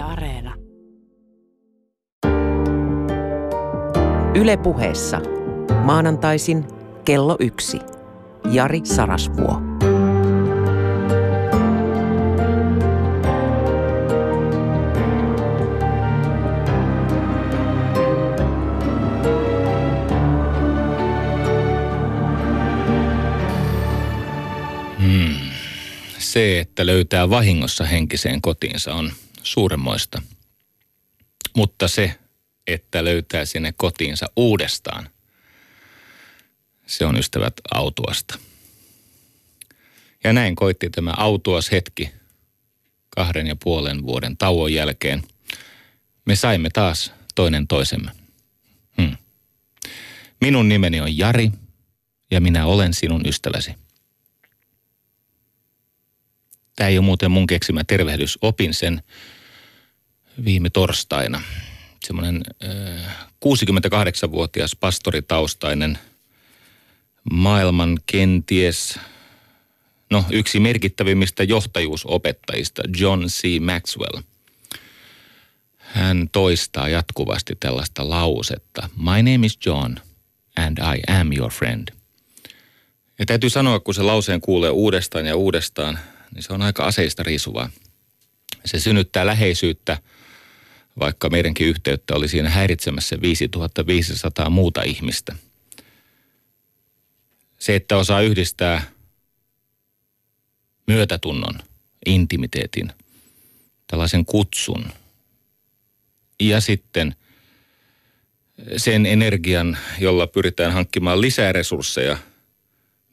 Yle Areena. Yle puheessa. Maanantaisin kello yksi. Jari Sarasvuo. se, että löytää vahingossa henkiseen kotiinsa on suuremmoista. Mutta se, että löytää sinne kotiinsa uudestaan, se on ystävät autuasta. Ja näin koitti tämä autuas hetki kahden ja puolen vuoden tauon jälkeen. Me saimme taas toinen toisemme. Hmm. Minun nimeni on Jari ja minä olen sinun ystäväsi. Tämä ei ole muuten mun keksimä tervehdys. Opin sen viime torstaina. Semmoinen äh, 68-vuotias pastoritaustainen maailman kenties, no yksi merkittävimmistä johtajuusopettajista, John C. Maxwell. Hän toistaa jatkuvasti tällaista lausetta. My name is John and I am your friend. Ja täytyy sanoa, kun se lauseen kuulee uudestaan ja uudestaan – niin se on aika aseista riisuvaa. Se synnyttää läheisyyttä, vaikka meidänkin yhteyttä oli siinä häiritsemässä 5500 muuta ihmistä. Se, että osaa yhdistää myötätunnon, intimiteetin, tällaisen kutsun ja sitten sen energian, jolla pyritään hankkimaan lisää resursseja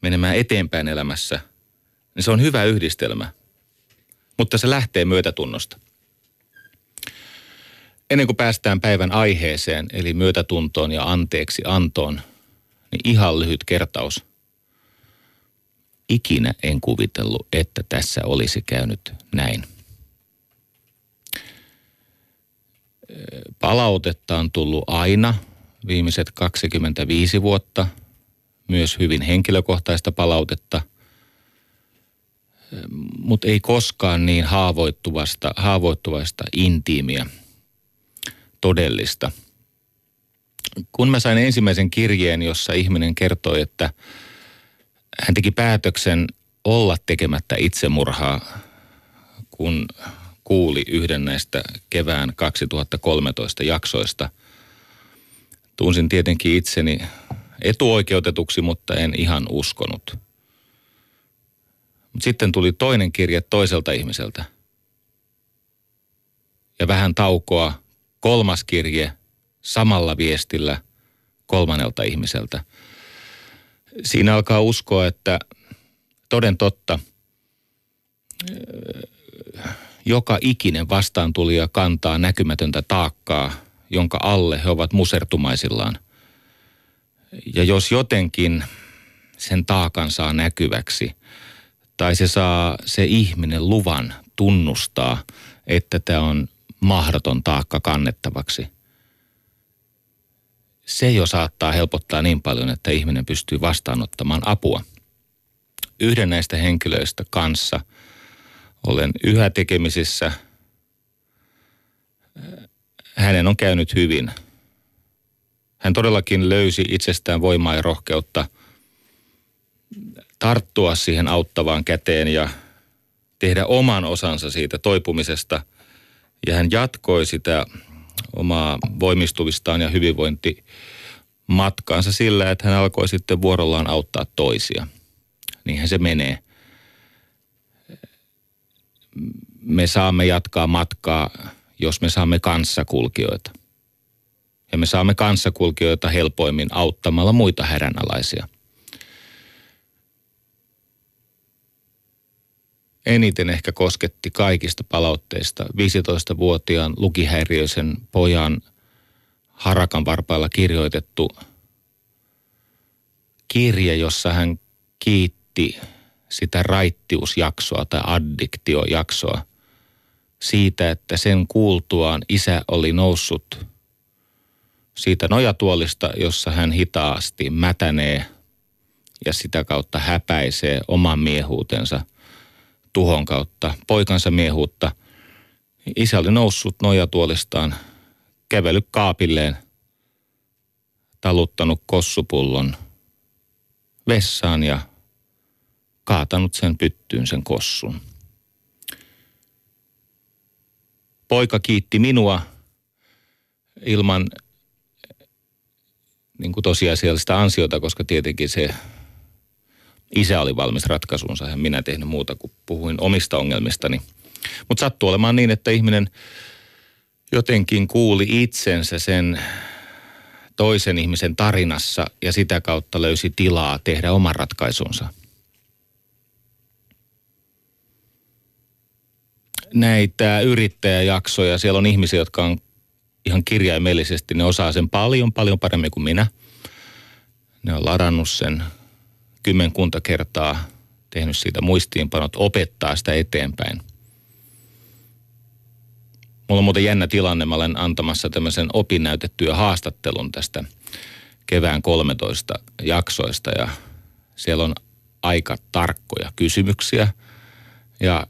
menemään eteenpäin elämässä – niin se on hyvä yhdistelmä. Mutta se lähtee myötätunnosta. Ennen kuin päästään päivän aiheeseen, eli myötätuntoon ja anteeksi antoon, niin ihan lyhyt kertaus. Ikinä en kuvitellut, että tässä olisi käynyt näin. Palautetta on tullut aina viimeiset 25 vuotta, myös hyvin henkilökohtaista palautetta – mutta ei koskaan niin haavoittuvasta, haavoittuvasta intiimiä, todellista. Kun mä sain ensimmäisen kirjeen, jossa ihminen kertoi, että hän teki päätöksen olla tekemättä itsemurhaa, kun kuuli yhden näistä kevään 2013 jaksoista. Tunsin tietenkin itseni etuoikeutetuksi, mutta en ihan uskonut – sitten tuli toinen kirje toiselta ihmiseltä. Ja vähän taukoa, kolmas kirje samalla viestillä kolmannelta ihmiseltä. Siinä alkaa uskoa, että toden totta, joka ikinen vastaantulija kantaa näkymätöntä taakkaa, jonka alle he ovat musertumaisillaan. Ja jos jotenkin sen taakan saa näkyväksi – tai se saa se ihminen luvan tunnustaa, että tämä on mahdoton taakka kannettavaksi. Se jo saattaa helpottaa niin paljon, että ihminen pystyy vastaanottamaan apua. Yhden näistä henkilöistä kanssa olen yhä tekemisissä. Hänen on käynyt hyvin. Hän todellakin löysi itsestään voimaa ja rohkeutta – tarttua siihen auttavaan käteen ja tehdä oman osansa siitä toipumisesta. Ja hän jatkoi sitä omaa voimistuvistaan ja hyvinvointimatkaansa sillä, että hän alkoi sitten vuorollaan auttaa toisia. Niinhän se menee. Me saamme jatkaa matkaa, jos me saamme kanssakulkijoita. Ja me saamme kanssakulkijoita helpoimmin auttamalla muita hädänalaisia – eniten ehkä kosketti kaikista palautteista 15-vuotiaan lukihäiriöisen pojan harakan varpailla kirjoitettu kirje, jossa hän kiitti sitä raittiusjaksoa tai addiktiojaksoa siitä, että sen kuultuaan isä oli noussut siitä nojatuolista, jossa hän hitaasti mätänee ja sitä kautta häpäisee oman miehuutensa – tuhon kautta poikansa miehuutta Isä oli noussut nojatuolistaan, kävellyt kaapilleen, taluttanut kossupullon vessaan ja kaatanut sen pyttyyn sen kossun. Poika kiitti minua ilman niin kuin tosiasiallista ansiota, koska tietenkin se isä oli valmis ratkaisunsa ja minä tehnyt muuta kuin puhuin omista ongelmistani. Mutta sattuu olemaan niin, että ihminen jotenkin kuuli itsensä sen toisen ihmisen tarinassa ja sitä kautta löysi tilaa tehdä oman ratkaisunsa. Näitä yrittäjäjaksoja, siellä on ihmisiä, jotka on ihan kirjaimellisesti, ne osaa sen paljon, paljon paremmin kuin minä. Ne on ladannut sen kymmenkunta kertaa, tehnyt siitä muistiinpanot, opettaa sitä eteenpäin. Mulla on muuten jännä tilanne, mä olen antamassa tämmöisen opinnäytettyä haastattelun tästä kevään 13 jaksoista ja siellä on aika tarkkoja kysymyksiä. Ja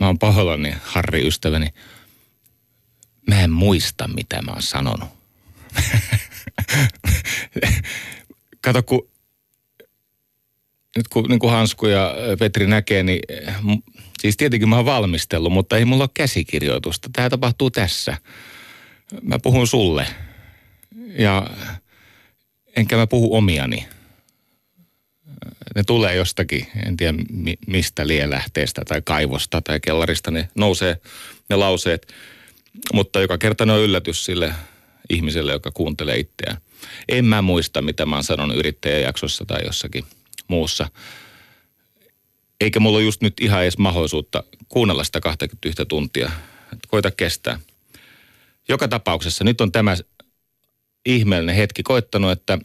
mä oon pahoillani, Harri ystäväni, mä en muista, mitä mä oon sanonut. Kato, kun nyt kun, niin kuin Hansku ja Petri näkee, niin siis tietenkin mä oon valmistellut, mutta ei mulla ole käsikirjoitusta. Tämä tapahtuu tässä. Mä puhun sulle. Ja enkä mä puhu omiani. Ne tulee jostakin, en tiedä mistä lielähteestä tai kaivosta tai kellarista, ne nousee ne lauseet. Mutta joka kerta ne on yllätys sille ihmiselle, joka kuuntelee itseään. En mä muista, mitä mä oon sanonut yrittäjäjaksossa tai jossakin muussa. Eikä mulla just nyt ihan edes mahdollisuutta kuunnella sitä 21 tuntia. Koita kestää. Joka tapauksessa nyt on tämä ihmeellinen hetki koittanut, että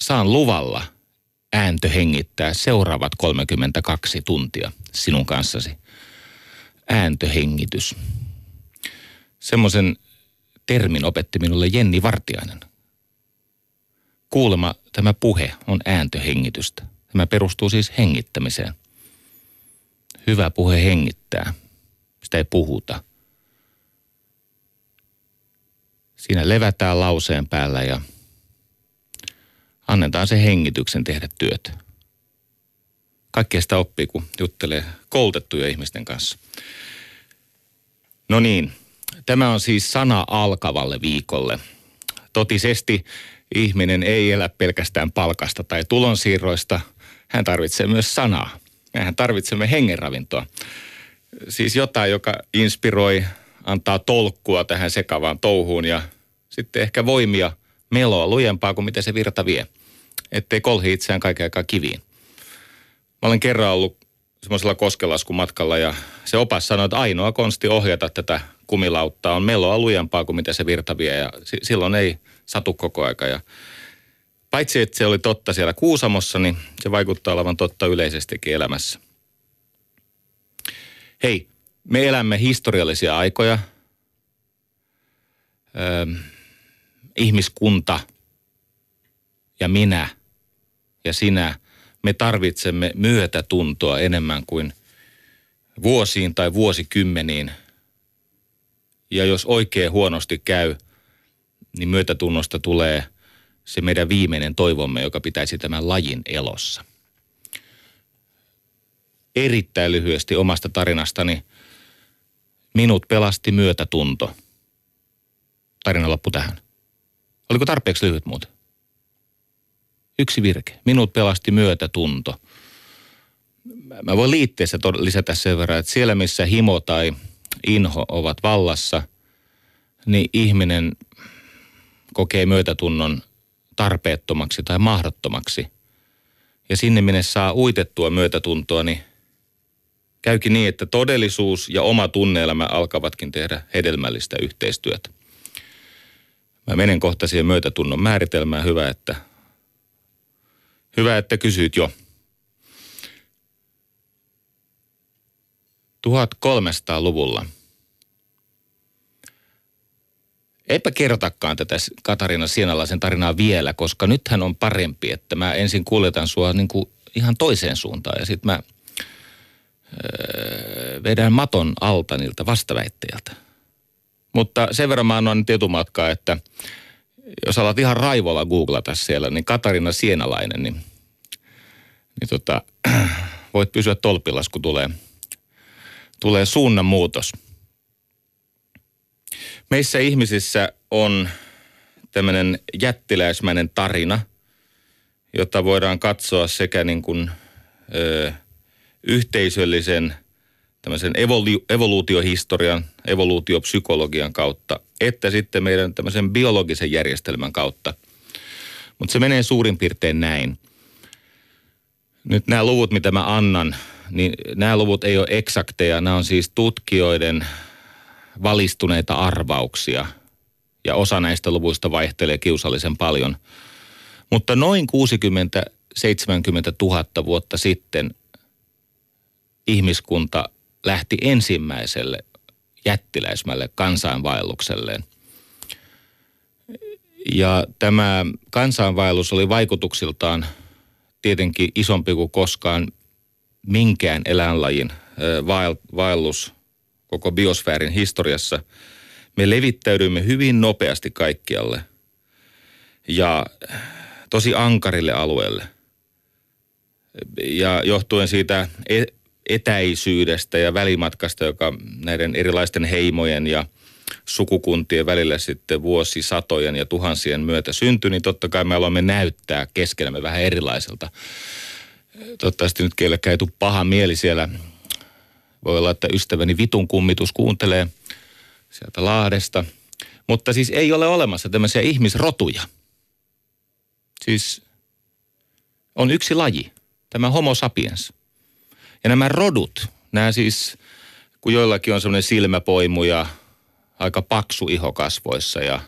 saan luvalla ääntö hengittää seuraavat 32 tuntia sinun kanssasi. Ääntöhengitys. Semmoisen termin opetti minulle Jenni Vartiainen. Kuulema tämä puhe on ääntöhengitystä. Tämä perustuu siis hengittämiseen. Hyvä puhe hengittää. Sitä ei puhuta. Siinä levätään lauseen päällä ja annetaan se hengityksen tehdä työt. Kaikkea sitä oppii, kun juttelee koulutettuja ihmisten kanssa. No niin, tämä on siis sana alkavalle viikolle. Totisesti ihminen ei elä pelkästään palkasta tai tulonsiirroista. Hän tarvitsee myös sanaa. Mehän tarvitsemme hengenravintoa. Siis jotain, joka inspiroi, antaa tolkkua tähän sekavaan touhuun ja sitten ehkä voimia meloa lujempaa kuin miten se virta vie. Ettei kolhi itseään kaiken aikaa kiviin. Mä olen kerran ollut semmoisella koskelaskumatkalla ja se opas sanoi, että ainoa konsti ohjata tätä kumilauttaa on meloa lujempaa kuin mitä se virta vie ja silloin ei satu koko aika. Ja paitsi, että se oli totta siellä Kuusamossa, niin se vaikuttaa olevan totta yleisestikin elämässä. Hei, me elämme historiallisia aikoja. Öö, ihmiskunta ja minä ja sinä, me tarvitsemme myötätuntoa enemmän kuin vuosiin tai vuosikymmeniin. Ja jos oikein huonosti käy – niin myötätunnosta tulee se meidän viimeinen toivomme, joka pitäisi tämän lajin elossa. Erittäin lyhyesti omasta tarinastani. Minut pelasti myötätunto. Tarina loppu tähän. Oliko tarpeeksi lyhyt muuten? Yksi virke. Minut pelasti myötätunto. Mä voin liitteessä lisätä sen verran, että siellä missä himo tai inho ovat vallassa, niin ihminen kokee myötätunnon tarpeettomaksi tai mahdottomaksi. Ja sinne minne saa uitettua myötätuntoa, niin käykin niin, että todellisuus ja oma tunneelämä alkavatkin tehdä hedelmällistä yhteistyötä. Mä menen kohta siihen myötätunnon määritelmään. Hyvä, että, hyvä, että kysyit jo. 1300-luvulla – Eipä kertakaan tätä Katarina Sienalaisen tarinaa vielä, koska nythän on parempi, että mä ensin kuljetan sua niin kuin ihan toiseen suuntaan ja sitten mä vedän maton alta niiltä vastaväittäjältä. Mutta sen verran mä annan etumatkaa, että jos alat ihan raivolla googlata siellä, niin Katarina Sienalainen, niin, niin tota, voit pysyä tolpillas, kun tulee, tulee suunnanmuutos. Meissä ihmisissä on tämmöinen jättiläismäinen tarina, jota voidaan katsoa sekä niin kuin, ö, yhteisöllisen tämmöisen evolu- evoluutiohistorian, evoluutiopsykologian kautta, että sitten meidän tämmöisen biologisen järjestelmän kautta. Mutta se menee suurin piirtein näin. Nyt nämä luvut, mitä mä annan, niin nämä luvut ei ole eksakteja. Nämä on siis tutkijoiden valistuneita arvauksia. Ja osa näistä luvuista vaihtelee kiusallisen paljon. Mutta noin 60-70 000 vuotta sitten ihmiskunta lähti ensimmäiselle jättiläismälle kansainvaellukselleen. Ja tämä kansainvaellus oli vaikutuksiltaan tietenkin isompi kuin koskaan minkään eläinlajin vaellus koko biosfäärin historiassa. Me levittäydyimme hyvin nopeasti kaikkialle ja tosi ankarille alueelle. Ja johtuen siitä e- etäisyydestä ja välimatkasta, joka näiden erilaisten heimojen ja sukukuntien välillä sitten vuosisatojen ja tuhansien myötä syntyi, niin totta kai me aloimme näyttää keskenämme vähän erilaiselta. Toivottavasti nyt kellekään ei paha mieli siellä. Voi olla, että ystäväni vitun kummitus kuuntelee sieltä Lahdesta. Mutta siis ei ole olemassa tämmöisiä ihmisrotuja. Siis on yksi laji, tämä homo sapiens – ja nämä rodut, nämä siis, kun joillakin on semmoinen silmäpoimu ja aika paksu iho kasvoissa ja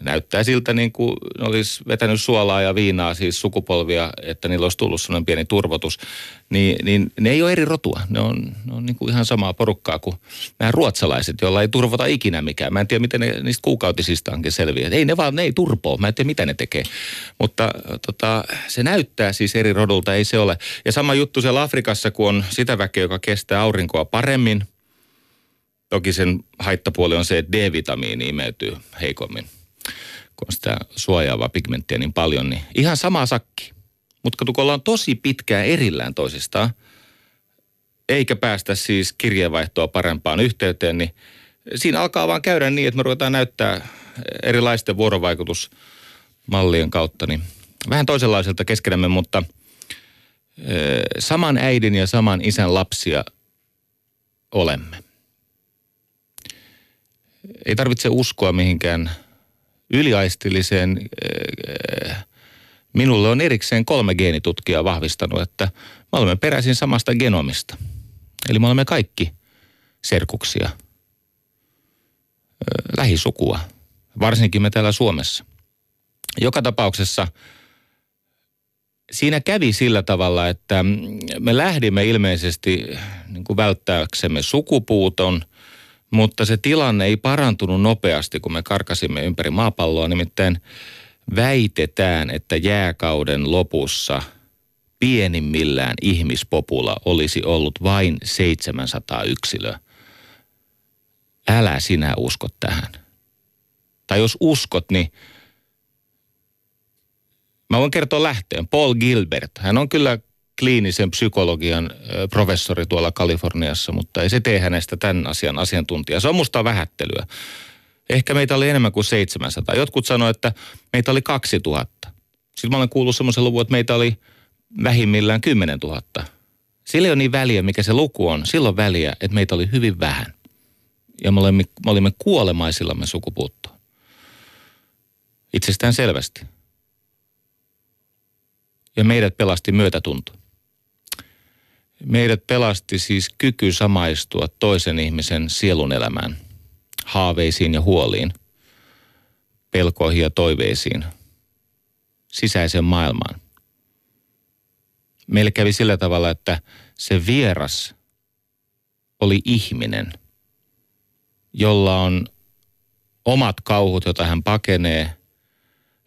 näyttää siltä niin kuin ne olisi vetänyt suolaa ja viinaa siis sukupolvia, että niillä olisi tullut sellainen pieni turvotus. Niin, niin ne ei ole eri rotua. Ne on, ne on niin kuin ihan samaa porukkaa kuin nämä ruotsalaiset, joilla ei turvota ikinä mikään. Mä en tiedä, miten ne niistä kuukautisistaankin selviää. Ei ne vaan, ne ei turpoa. Mä en tiedä, mitä ne tekee. Mutta tota, se näyttää siis eri rodulta, ei se ole. Ja sama juttu siellä Afrikassa, kun on sitä väkeä, joka kestää aurinkoa paremmin. Toki sen haittapuoli on se, että D-vitamiini imeytyy heikommin kun on sitä suojaavaa pigmenttiä niin paljon, niin ihan sama sakki. Mutta kun ollaan tosi pitkään erillään toisistaan, eikä päästä siis kirjeenvaihtoa parempaan yhteyteen, niin siinä alkaa vaan käydä niin, että me ruvetaan näyttää erilaisten vuorovaikutusmallien kautta, niin vähän toisenlaiselta keskenämme, mutta saman äidin ja saman isän lapsia olemme. Ei tarvitse uskoa mihinkään yliaistilliseen, äh, minulle on erikseen kolme geenitutkijaa vahvistanut, että me olemme peräisin samasta genomista. Eli me olemme kaikki serkuksia, äh, lähisukua, varsinkin me täällä Suomessa. Joka tapauksessa siinä kävi sillä tavalla, että me lähdimme ilmeisesti niin kuin välttääksemme sukupuuton – mutta se tilanne ei parantunut nopeasti, kun me karkasimme ympäri maapalloa. Nimittäin väitetään, että jääkauden lopussa pienimmillään ihmispopula olisi ollut vain 700 yksilöä. Älä sinä usko tähän. Tai jos uskot, niin mä voin kertoa lähteen. Paul Gilbert, hän on kyllä kliinisen psykologian professori tuolla Kaliforniassa, mutta ei se tee hänestä tämän asian asiantuntija. Se on musta vähättelyä. Ehkä meitä oli enemmän kuin 700. Jotkut sanoivat, että meitä oli 2000. Sitten mä olen kuullut semmoisen luvun, että meitä oli vähimmillään 10 000. Sillä ei ole niin väliä, mikä se luku on. Silloin väliä, että meitä oli hyvin vähän. Ja me olimme, me olimme kuolemaisillamme sukupuuttoon. Itsestään selvästi. Ja meidät pelasti myötätunto. Meidät pelasti siis kyky samaistua toisen ihmisen sielun elämään, haaveisiin ja huoliin, pelkoihin ja toiveisiin, sisäiseen maailmaan. Meille kävi sillä tavalla, että se vieras oli ihminen, jolla on omat kauhut, joita hän pakenee,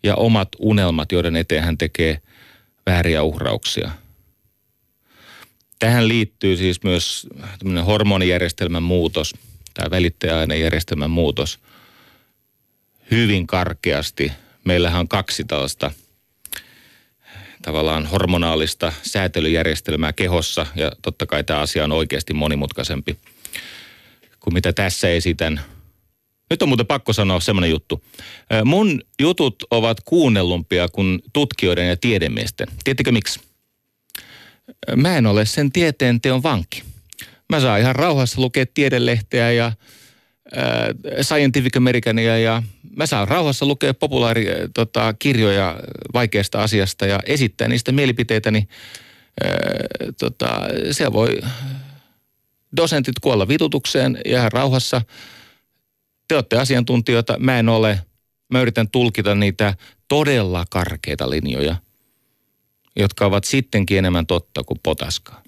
ja omat unelmat, joiden eteen hän tekee vääriä uhrauksia – Tähän liittyy siis myös hormonijärjestelmän muutos, tämä välittäjäainejärjestelmän muutos hyvin karkeasti. Meillähän on kaksi tällaista tavallaan hormonaalista säätelyjärjestelmää kehossa ja totta kai tämä asia on oikeasti monimutkaisempi kuin mitä tässä esitän. Nyt on muuten pakko sanoa semmoinen juttu. Mun jutut ovat kuunnellumpia kuin tutkijoiden ja tiedemiesten. Tiedättekö miksi? Mä en ole sen tieteen teon vanki. Mä saan ihan rauhassa lukea tiedelehteä ja äh, Scientific Americania ja mä saan rauhassa lukea populaarikirjoja tota, kirjoja vaikeasta asiasta ja esittää niistä mielipiteitäni. Äh, tota, siellä voi dosentit kuolla vitutukseen ja rauhassa. Te olette asiantuntijoita, mä en ole. Mä yritän tulkita niitä todella karkeita linjoja, jotka ovat sittenkin enemmän totta kuin potaskaa.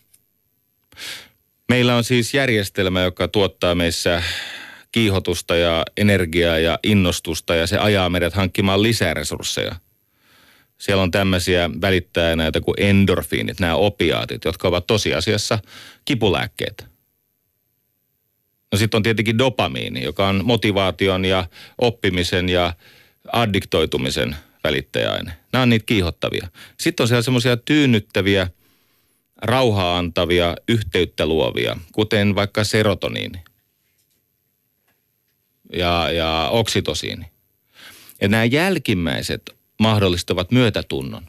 Meillä on siis järjestelmä, joka tuottaa meissä kiihotusta ja energiaa ja innostusta ja se ajaa meidät hankkimaan lisää resursseja. Siellä on tämmöisiä välittää näitä kuin endorfiinit, nämä opiaatit, jotka ovat tosiasiassa kipulääkkeet. No sitten on tietenkin dopamiini, joka on motivaation ja oppimisen ja addiktoitumisen välittäjäaine. Nämä on niitä kiihottavia. Sitten on siellä semmoisia tyynnyttäviä, rauhaa antavia, yhteyttä luovia, kuten vaikka serotoniini ja, ja oksitosiini. Ja nämä jälkimmäiset mahdollistavat myötätunnon.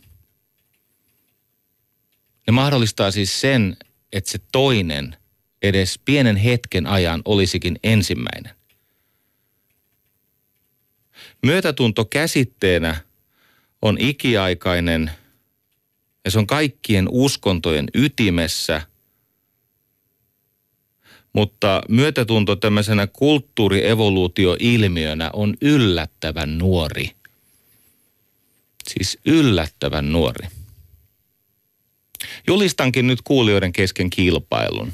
Ne mahdollistaa siis sen, että se toinen edes pienen hetken ajan olisikin ensimmäinen. Myötätunto käsitteenä on ikiaikainen ja se on kaikkien uskontojen ytimessä – mutta myötätunto tämmöisenä kulttuurievoluutioilmiönä on yllättävän nuori. Siis yllättävän nuori. Julistankin nyt kuulijoiden kesken kilpailun.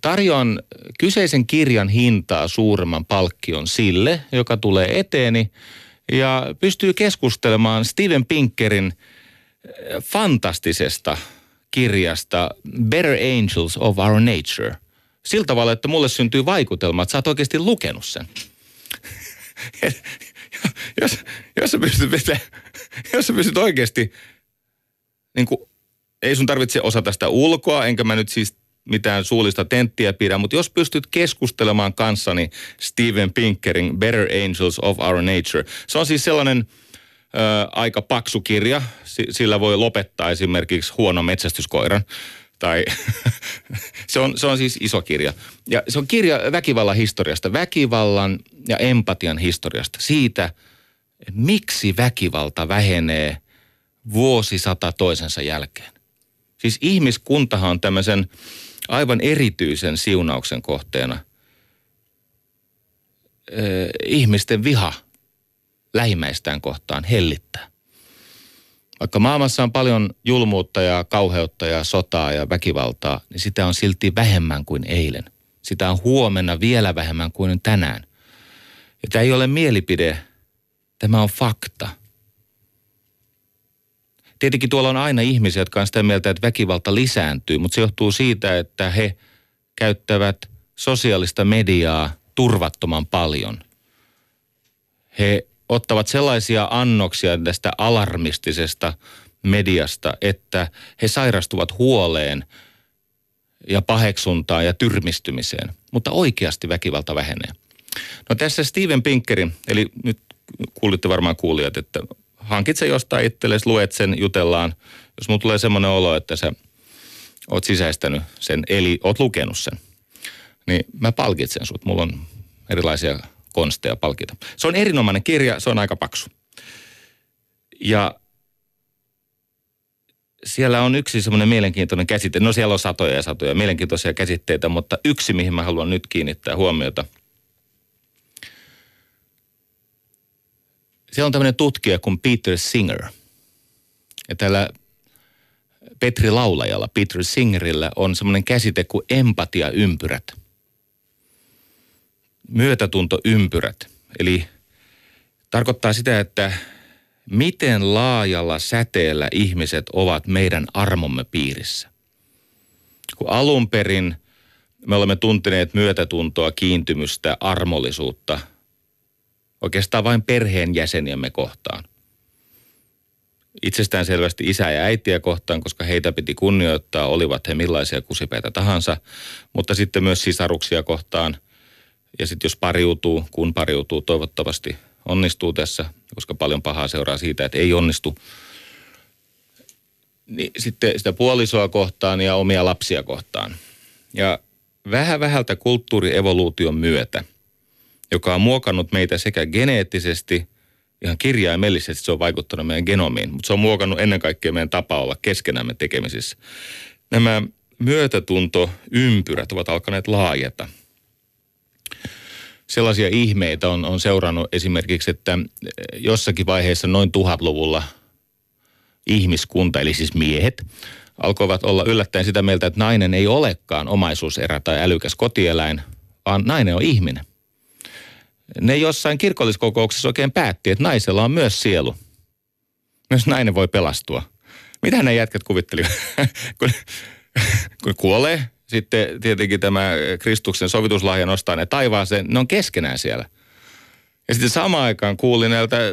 Tarjoan kyseisen kirjan hintaa suuremman palkkion sille, joka tulee eteeni ja pystyy keskustelemaan Steven Pinkerin fantastisesta kirjasta Better Angels of Our Nature. Sillä tavalla, että mulle syntyy vaikutelma, että sä oot oikeasti lukenut sen. jos, jos, sä pystyt, jos sä pystyt oikeasti, niin kuin, ei sun tarvitse osata sitä ulkoa, enkä mä nyt siis mitään suullista tenttiä pidä, mutta jos pystyt keskustelemaan kanssani Steven Pinkerin Better Angels of Our Nature. Se on siis sellainen ö, aika paksu kirja. sillä voi lopettaa esimerkiksi huono metsästyskoiran. Tai se, on, se on siis iso kirja. Ja se on kirja väkivallan historiasta, väkivallan ja empatian historiasta. Siitä, miksi väkivalta vähenee vuosisata toisensa jälkeen. Siis ihmiskuntahan on tämmöisen aivan erityisen siunauksen kohteena. Ihmisten viha – lähimmäistään kohtaan hellittää. Vaikka maailmassa on paljon julmuutta ja kauheutta ja sotaa ja väkivaltaa, niin sitä on silti vähemmän kuin eilen. Sitä on huomenna vielä vähemmän kuin tänään. Ja tämä ei ole mielipide, tämä on fakta. Tietenkin tuolla on aina ihmisiä, jotka on sitä mieltä, että väkivalta lisääntyy, mutta se johtuu siitä, että he käyttävät sosiaalista mediaa turvattoman paljon. He ottavat sellaisia annoksia tästä alarmistisesta mediasta, että he sairastuvat huoleen ja paheksuntaan ja tyrmistymiseen. Mutta oikeasti väkivalta vähenee. No tässä Steven Pinkerin, eli nyt kuulitte varmaan kuulijat, että hankit se jostain itsellesi, luet sen, jutellaan. Jos mulla tulee semmoinen olo, että sä oot sisäistänyt sen, eli oot lukenut sen, niin mä palkitsen sut. Mulla on erilaisia konsteja palkita. Se on erinomainen kirja, se on aika paksu. Ja siellä on yksi semmoinen mielenkiintoinen käsite. No siellä on satoja ja satoja mielenkiintoisia käsitteitä, mutta yksi, mihin mä haluan nyt kiinnittää huomiota. Siellä on tämmöinen tutkija kuin Peter Singer. Ja tällä Petri Laulajalla, Peter Singerillä on semmoinen käsite kuin empatiaympyrät – myötätuntoympyrät. Eli tarkoittaa sitä, että miten laajalla säteellä ihmiset ovat meidän armomme piirissä. Kun alun perin me olemme tunteneet myötätuntoa, kiintymystä, armollisuutta oikeastaan vain perheenjäseniämme kohtaan. Itsestään selvästi isä ja äitiä kohtaan, koska heitä piti kunnioittaa, olivat he millaisia kusipäitä tahansa, mutta sitten myös sisaruksia kohtaan. Ja sitten jos pariutuu, kun pariutuu, toivottavasti onnistuu tässä, koska paljon pahaa seuraa siitä, että ei onnistu. Niin sitten sitä puolisoa kohtaan ja omia lapsia kohtaan. Ja vähän vähältä kulttuurievoluution myötä, joka on muokannut meitä sekä geneettisesti, ihan kirjaimellisesti se on vaikuttanut meidän genomiin, mutta se on muokannut ennen kaikkea meidän tapa olla keskenämme tekemisissä. Nämä myötätuntoympyrät ovat alkaneet laajeta. Sellaisia ihmeitä on, on seurannut esimerkiksi, että jossakin vaiheessa noin tuhatluvulla ihmiskunta, eli siis miehet, alkoivat olla yllättäen sitä mieltä, että nainen ei olekaan omaisuuserä tai älykäs kotieläin, vaan nainen on ihminen. Ne jossain kirkolliskokouksessa oikein päätti, että naisella on myös sielu. Myös nainen voi pelastua. Mitä ne jätkät kuvittelivat? kun, kun kuolee, sitten tietenkin tämä Kristuksen sovituslahja nostaa ne taivaaseen, ne on keskenään siellä – ja sitten samaan aikaan kuulin näiltä äh,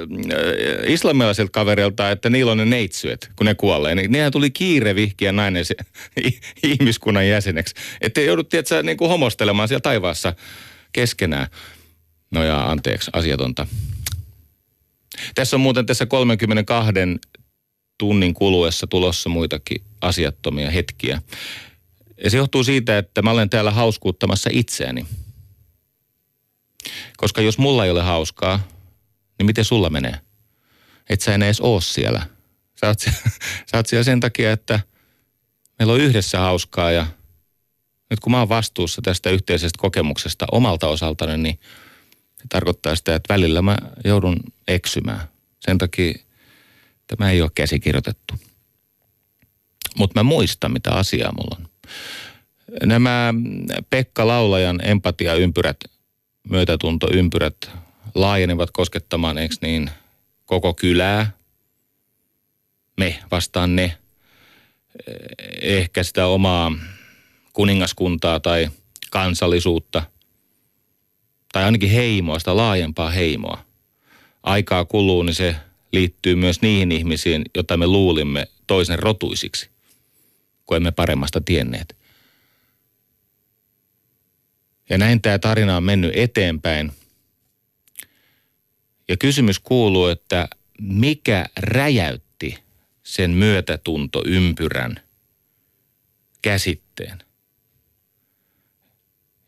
islamilaisilta kavereilta, että niillä on ne neitsyet, kun ne kuolee. Niin nehän tuli kiire vihkiä nainen se, ihmiskunnan jäseneksi. Että joudut, tietysti, niin kuin homostelemaan siellä taivaassa keskenään. No ja anteeksi, asiatonta. Tässä on muuten tässä 32 tunnin kuluessa tulossa muitakin asiattomia hetkiä. Ja se johtuu siitä, että mä olen täällä hauskuuttamassa itseäni – koska jos mulla ei ole hauskaa, niin miten sulla menee? Et sä enää edes oo siellä. Sä oot, sä oot siellä sen takia, että meillä on yhdessä hauskaa ja nyt kun mä oon vastuussa tästä yhteisestä kokemuksesta omalta osaltani, niin se tarkoittaa sitä, että välillä mä joudun eksymään. Sen takia tämä ei ole käsikirjoitettu. Mutta mä muistan, mitä asiaa mulla on. Nämä Pekka Laulajan empatiaympyrät myötätuntoympyrät laajenevat koskettamaan, eikö niin, koko kylää. Me vastaan ne. Ehkä sitä omaa kuningaskuntaa tai kansallisuutta. Tai ainakin heimoa, sitä laajempaa heimoa. Aikaa kuluu, niin se liittyy myös niihin ihmisiin, joita me luulimme toisen rotuisiksi, kun emme paremmasta tienneet. Ja näin tämä tarina on mennyt eteenpäin. Ja kysymys kuuluu, että mikä räjäytti sen myötätuntoympyrän käsitteen?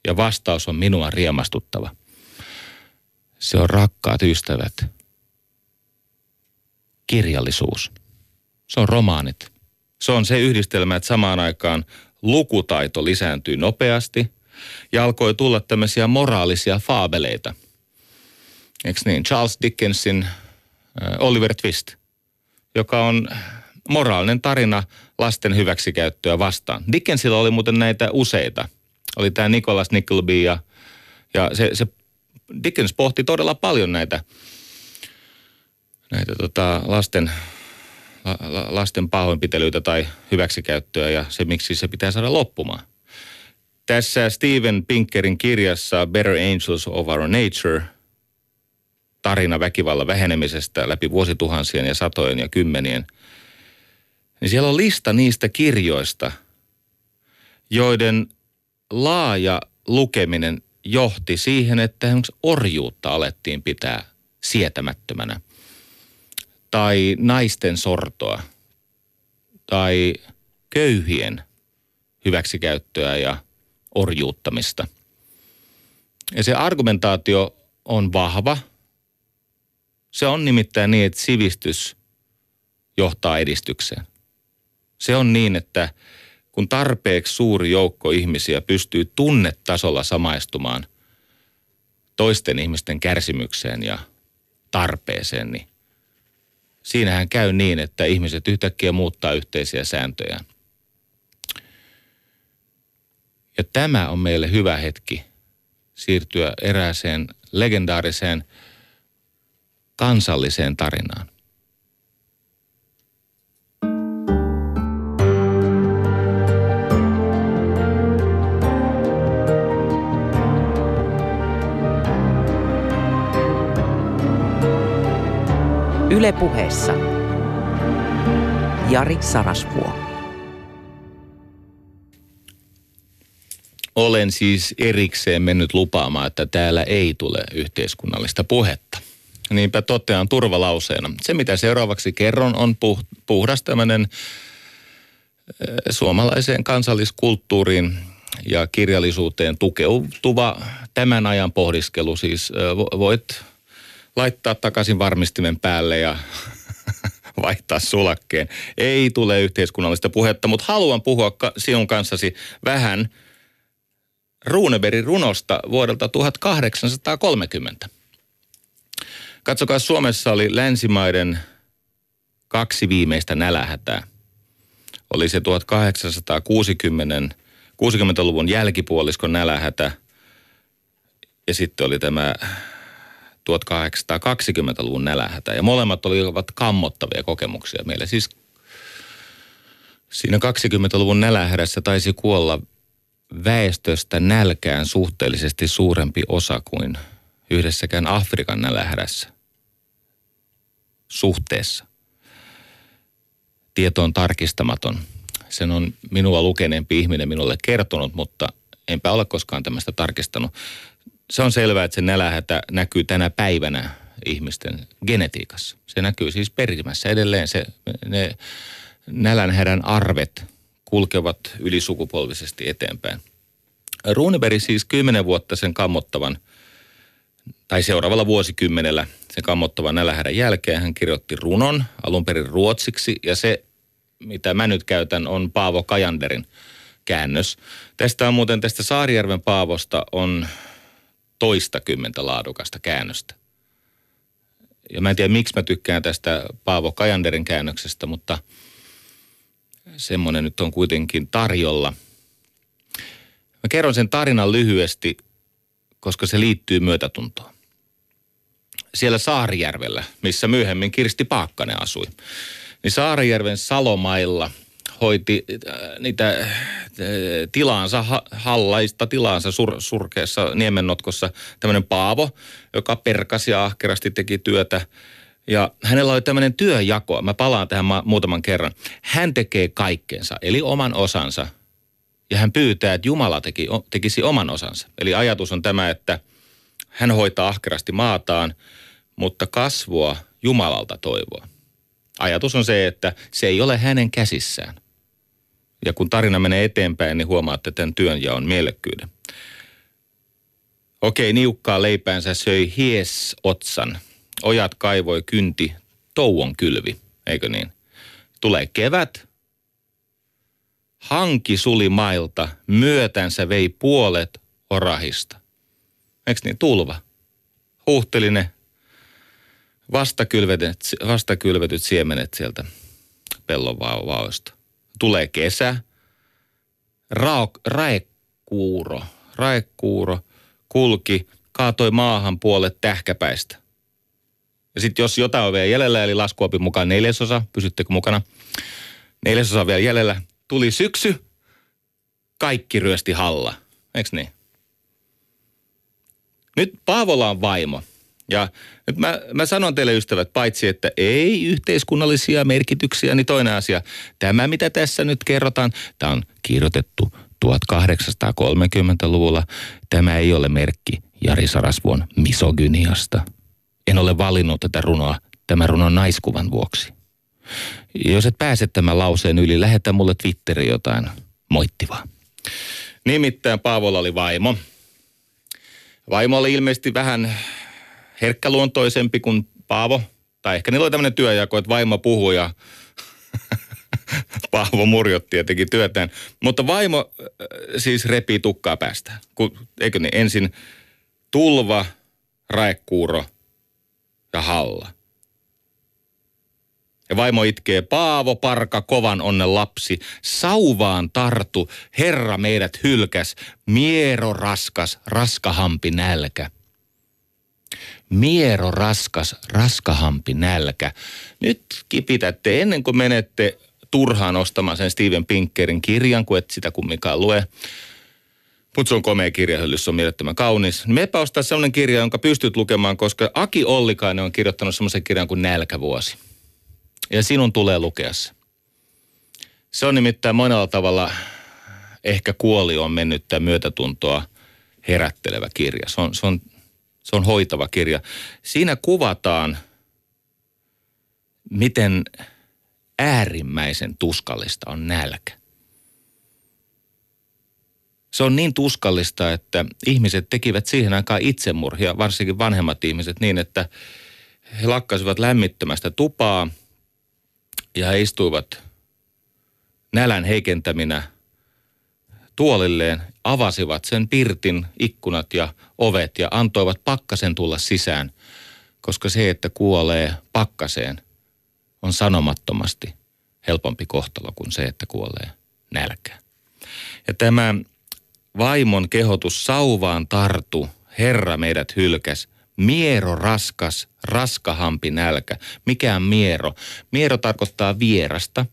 Ja vastaus on minua riemastuttava. Se on rakkaat ystävät. Kirjallisuus. Se on romaanit. Se on se yhdistelmä, että samaan aikaan lukutaito lisääntyy nopeasti – ja alkoi tulla tämmöisiä moraalisia faabeleita. Eikö niin? Charles Dickensin äh, Oliver Twist, joka on moraalinen tarina lasten hyväksikäyttöä vastaan. Dickensilla oli muuten näitä useita. Oli tämä Nicholas Nickleby ja, ja se, se Dickens pohti todella paljon näitä, näitä tota lasten, la, lasten pahoinpitelyitä tai hyväksikäyttöä ja se, miksi se pitää saada loppumaan. Tässä Steven Pinkerin kirjassa Better Angels of Our Nature tarina väkivallan vähenemisestä läpi vuosituhansien ja satojen ja kymmenien, niin siellä on lista niistä kirjoista, joiden laaja lukeminen johti siihen, että orjuutta alettiin pitää sietämättömänä. Tai naisten sortoa. Tai köyhien hyväksikäyttöä ja orjuuttamista. Ja se argumentaatio on vahva. Se on nimittäin niin, että sivistys johtaa edistykseen. Se on niin, että kun tarpeeksi suuri joukko ihmisiä pystyy tunnetasolla samaistumaan toisten ihmisten kärsimykseen ja tarpeeseen, niin siinähän käy niin, että ihmiset yhtäkkiä muuttaa yhteisiä sääntöjään. Ja tämä on meille hyvä hetki siirtyä erääseen legendaariseen kansalliseen tarinaan. Yle puheessa. Jari Sarasvuo. Olen siis erikseen mennyt lupaamaan, että täällä ei tule yhteiskunnallista puhetta. Niinpä totean turvalauseena. Se, mitä seuraavaksi kerron, on puhdas tämmöinen suomalaiseen kansalliskulttuuriin ja kirjallisuuteen tukeutuva tämän ajan pohdiskelu. Siis voit laittaa takaisin varmistimen päälle ja vaihtaa sulakkeen. Ei tule yhteiskunnallista puhetta, mutta haluan puhua sinun kanssasi vähän Runebergin runosta vuodelta 1830. Katsokaa, Suomessa oli länsimaiden kaksi viimeistä nälähätää. Oli se 1860 60-luvun jälkipuoliskon nälähätä ja sitten oli tämä 1820-luvun nälähätä. Ja molemmat olivat kammottavia kokemuksia meille. Siis siinä 20-luvun nälähädässä taisi kuolla väestöstä nälkään suhteellisesti suurempi osa kuin yhdessäkään Afrikan nälähädässä. Suhteessa. Tieto on tarkistamaton. Sen on minua lukeneempi ihminen minulle kertonut, mutta enpä ole koskaan tämmöistä tarkistanut se on selvää, että se nälähätä näkyy tänä päivänä ihmisten genetiikassa. Se näkyy siis perimässä edelleen. Se, ne nälänhädän arvet kulkevat ylisukupolvisesti eteenpäin. Runeberg siis kymmenen vuotta sen kammottavan, tai seuraavalla vuosikymmenellä sen kammottavan nälähädän jälkeen hän kirjoitti runon alun perin ruotsiksi, ja se, mitä mä nyt käytän, on Paavo Kajanderin käännös. Tästä on muuten, tästä Saarijärven Paavosta on toista kymmentä laadukasta käännöstä. Ja mä en tiedä, miksi mä tykkään tästä Paavo Kajanderin käännöksestä, mutta semmoinen nyt on kuitenkin tarjolla. Mä kerron sen tarinan lyhyesti, koska se liittyy myötätuntoon. Siellä Saarijärvellä, missä myöhemmin Kirsti Paakkanen asui, niin Saarijärven Salomailla – hoiti äh, niitä äh, tilaansa, hallaista tilaansa sur, surkeassa niemennotkossa tämmöinen Paavo, joka perkasi ja ahkerasti teki työtä. Ja hänellä oli tämmöinen työjako, mä palaan tähän ma- muutaman kerran. Hän tekee kaikkensa, eli oman osansa. Ja hän pyytää, että Jumala teki, tekisi oman osansa. Eli ajatus on tämä, että hän hoitaa ahkerasti maataan, mutta kasvua Jumalalta toivoa. Ajatus on se, että se ei ole hänen käsissään. Ja kun tarina menee eteenpäin, niin huomaatte tämän työnjaon mielekkyyden. Okei, niukkaa leipäänsä söi hies otsan. Ojat kaivoi kynti, touon kylvi, eikö niin? Tulee kevät, hanki suli mailta, myötänsä vei puolet orahista. Eikö niin? Tulva. Huuhteli ne vastakylvetyt, vastakylvetyt siemenet sieltä pellon vaoista tulee kesä, Raok, raekuuro, raekuuro kulki, kaatoi maahan puolet tähkäpäistä. Ja sitten jos jotain on vielä jäljellä, eli laskuopin mukaan neljäsosa, pysyttekö mukana? Neljäsosa vielä jäljellä. Tuli syksy, kaikki ryösti halla. Eikö niin? Nyt Paavola on vaimo. Ja nyt mä, mä sanon teille ystävät, paitsi että ei yhteiskunnallisia merkityksiä, niin toinen asia. Tämä, mitä tässä nyt kerrotaan, tämä on kirjoitettu 1830-luvulla. Tämä ei ole merkki Jari Sarasvuon misogyniasta. En ole valinnut tätä runoa tämän runon naiskuvan vuoksi. Jos et pääse tämän lauseen yli, lähetä mulle Twitteri jotain moittivaa. Nimittäin Paavolla oli vaimo. Vaimo oli ilmeisesti vähän herkkäluontoisempi kuin Paavo. Tai ehkä niillä oli tämmöinen työjako, että vaimo puhui ja Paavo murjotti ja teki työtään. Mutta vaimo äh, siis repii tukkaa päästä. Eikö niin? Ensin tulva, raekuuro ja halla. Ja vaimo itkee, Paavo Parka, kovan onnen lapsi, sauvaan tartu, Herra meidät hylkäs, miero raskas, raskahampi nälkä. Miero raskas, raskahampi nälkä. Nyt kipitätte ennen kuin menette turhaan ostamaan sen Steven Pinkerin kirjan, kun et sitä kumminkaan lue. Mutta se on komea kirjahyllyssä, se on mielettömän kaunis. Mepä ostaa sellainen kirja, jonka pystyt lukemaan, koska Aki Ollikainen on kirjoittanut semmoisen kirjan kuin Nälkävuosi. Ja sinun tulee lukea se. Se on nimittäin monella tavalla ehkä kuoli on mennyttä myötätuntoa herättelevä kirja. Se on, se on, se on hoitava kirja. Siinä kuvataan, miten äärimmäisen tuskallista on nälkä. Se on niin tuskallista, että ihmiset tekivät siihen aikaan itsemurhia, varsinkin vanhemmat ihmiset, niin että he lakkasivat lämmittömästä tupaa ja he istuivat nälän heikentäminä tuolilleen, avasivat sen pirtin ikkunat ja ovet ja antoivat pakkasen tulla sisään, koska se, että kuolee pakkaseen, on sanomattomasti helpompi kohtalo kuin se, että kuolee nälkään. Ja tämä vaimon kehotus sauvaan tartu, Herra meidät hylkäs, miero raskas, raskahampi nälkä. Mikään miero? Miero tarkoittaa vierasta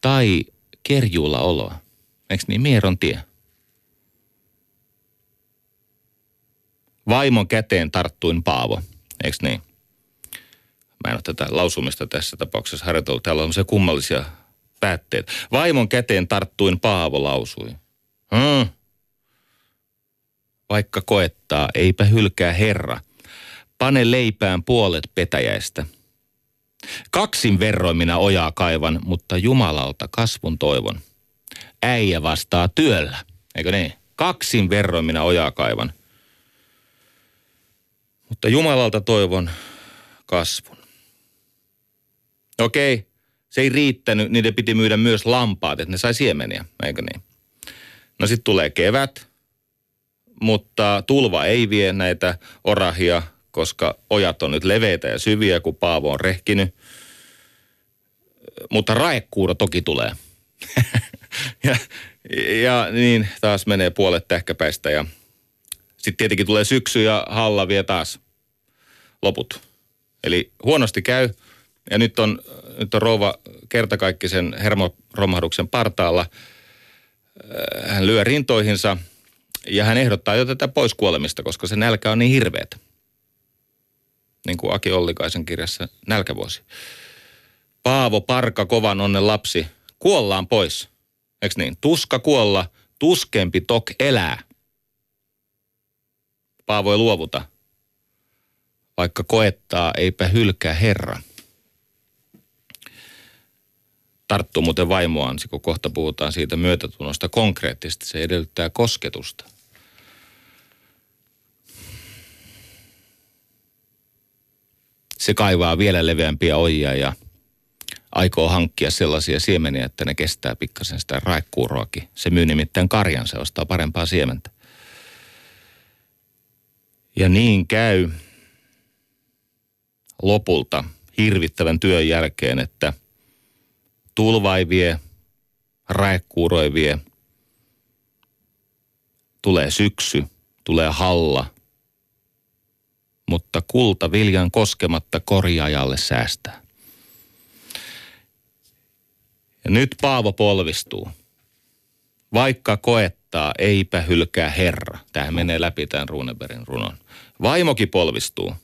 tai kerjuulla oloa. Eikö niin? Mieron tie. Vaimon käteen tarttuin Paavo. Eikö niin? Mä en ole tätä lausumista tässä tapauksessa harjoitellut. Täällä on se kummallisia päätteitä. Vaimon käteen tarttuin Paavo lausui. Hmm. Vaikka koettaa, eipä hylkää Herra. Pane leipään puolet petäjäistä. Kaksin verroin minä ojaa kaivan, mutta Jumalalta kasvun toivon. Äijä vastaa työllä, eikö niin? Kaksin verroin minä ojaa kaivan. Mutta Jumalalta toivon kasvun. Okei, se ei riittänyt, niiden piti myydä myös lampaat, että ne sai siemeniä, eikö niin? No sitten tulee kevät, mutta tulva ei vie näitä orahia, koska ojat on nyt leveitä ja syviä, kun Paavo on rehkinyt. Mutta raekuuro toki tulee. Ja, ja niin taas menee puolet tähkäpäistä ja sitten tietenkin tulee syksy ja halla vie taas loput. Eli huonosti käy ja nyt on, nyt on rouva kertakaikkisen hermoromahduksen partaalla. Hän lyö rintoihinsa – ja hän ehdottaa jo tätä poiskuolemista, koska se nälkä on niin hirveät. Niin kuin Aki Ollikaisen kirjassa Nälkävuosi. Paavo Parka, kovan onnen lapsi, kuollaan pois. Eikö niin? Tuska kuolla, tuskempi tok elää. Paavo ei luovuta. Vaikka koettaa, eipä hylkää Herra. Tarttuu muuten vaimoaan, kun kohta puhutaan siitä myötätunnosta konkreettisesti. Se edellyttää kosketusta. se kaivaa vielä leveämpiä ojia ja aikoo hankkia sellaisia siemeniä, että ne kestää pikkasen sitä raekkuuroakin. Se myy nimittäin karjan, se ostaa parempaa siementä. Ja niin käy lopulta hirvittävän työn jälkeen, että tulva ei tulee syksy, tulee halla – mutta kulta viljan koskematta korjaajalle säästää. Ja nyt Paavo polvistuu. Vaikka koettaa, eipä hylkää Herra. Tähän menee läpi tämän Runeberin runon. Vaimoki polvistuu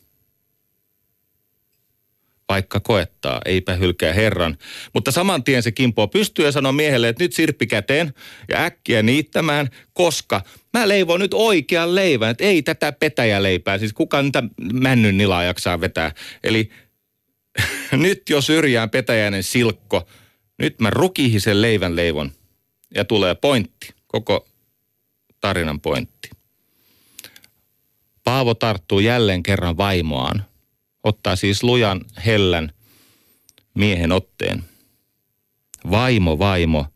vaikka koettaa, eipä hylkää Herran. Mutta saman tien se kimpoo pystyy ja sanoo miehelle, että nyt sirppi käteen ja äkkiä niittämään, koska mä leivon nyt oikean leivän, että ei tätä petäjäleipää, siis kuka niitä männyn nilaa jaksaa vetää. Eli nyt jos syrjään petäjäinen silkko, nyt mä rukihisen leivän leivon ja tulee pointti, koko tarinan pointti. Paavo tarttuu jälleen kerran vaimoaan Ottaa siis lujan, hellän, miehen otteen. Vaimo, vaimo,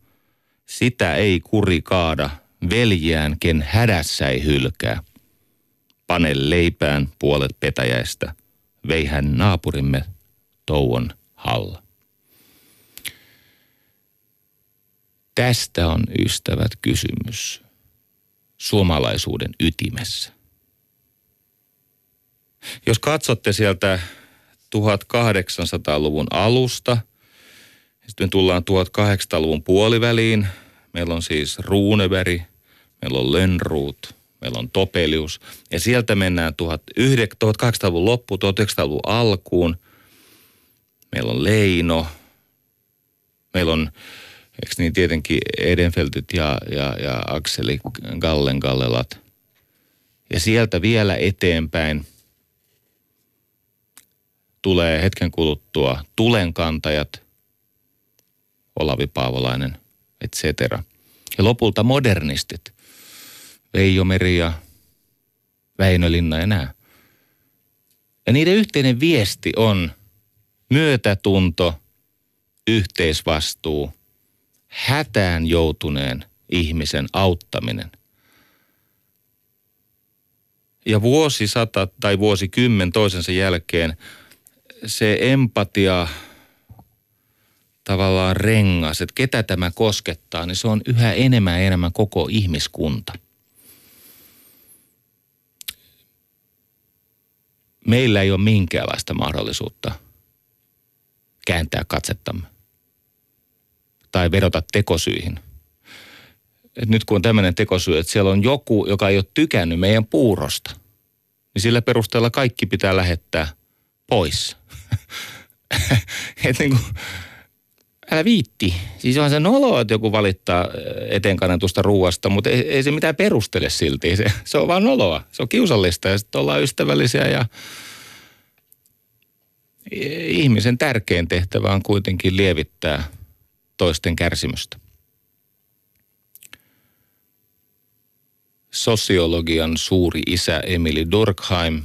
sitä ei kuri kaada, veljään, ken hädässä ei hylkää. Pane leipään puolet petäjäistä, vei hän naapurimme touon halla. Tästä on ystävät kysymys suomalaisuuden ytimessä. Jos katsotte sieltä 1800-luvun alusta, sitten tullaan 1800-luvun puoliväliin. Meillä on siis Runeberg, meillä on Lönnruut, meillä on Topelius. Ja sieltä mennään 1800-luvun loppuun, 1900-luvun alkuun. Meillä on Leino, meillä on, eikö niin tietenkin Edenfeltit ja, ja, ja Akseli Gallen Gallelat. Ja sieltä vielä eteenpäin tulee hetken kuluttua tulenkantajat, Olavi Paavolainen, etc. Ja lopulta modernistit, Veijo Meri ja Väinö Linna ja nämä. Ja niiden yhteinen viesti on myötätunto, yhteisvastuu, hätään joutuneen ihmisen auttaminen. Ja vuosisata tai vuosikymmen toisensa jälkeen se empatia tavallaan rengas, että ketä tämä koskettaa, niin se on yhä enemmän ja enemmän koko ihmiskunta. Meillä ei ole minkäänlaista mahdollisuutta kääntää katsettamme tai vedota tekosyihin. Et nyt kun on tämmöinen tekosyy, että siellä on joku, joka ei ole tykännyt meidän puurosta, niin sillä perusteella kaikki pitää lähettää pois. että niin kuin, älä viitti. Siis on se nolo, että joku valittaa eteenkannetusta ruuasta, mutta ei, ei se mitään perustele silti. Se, se on vaan noloa. Se on kiusallista ja sitten ollaan ystävällisiä ja ihmisen tärkein tehtävä on kuitenkin lievittää toisten kärsimystä. Sosiologian suuri isä Emily Durkheim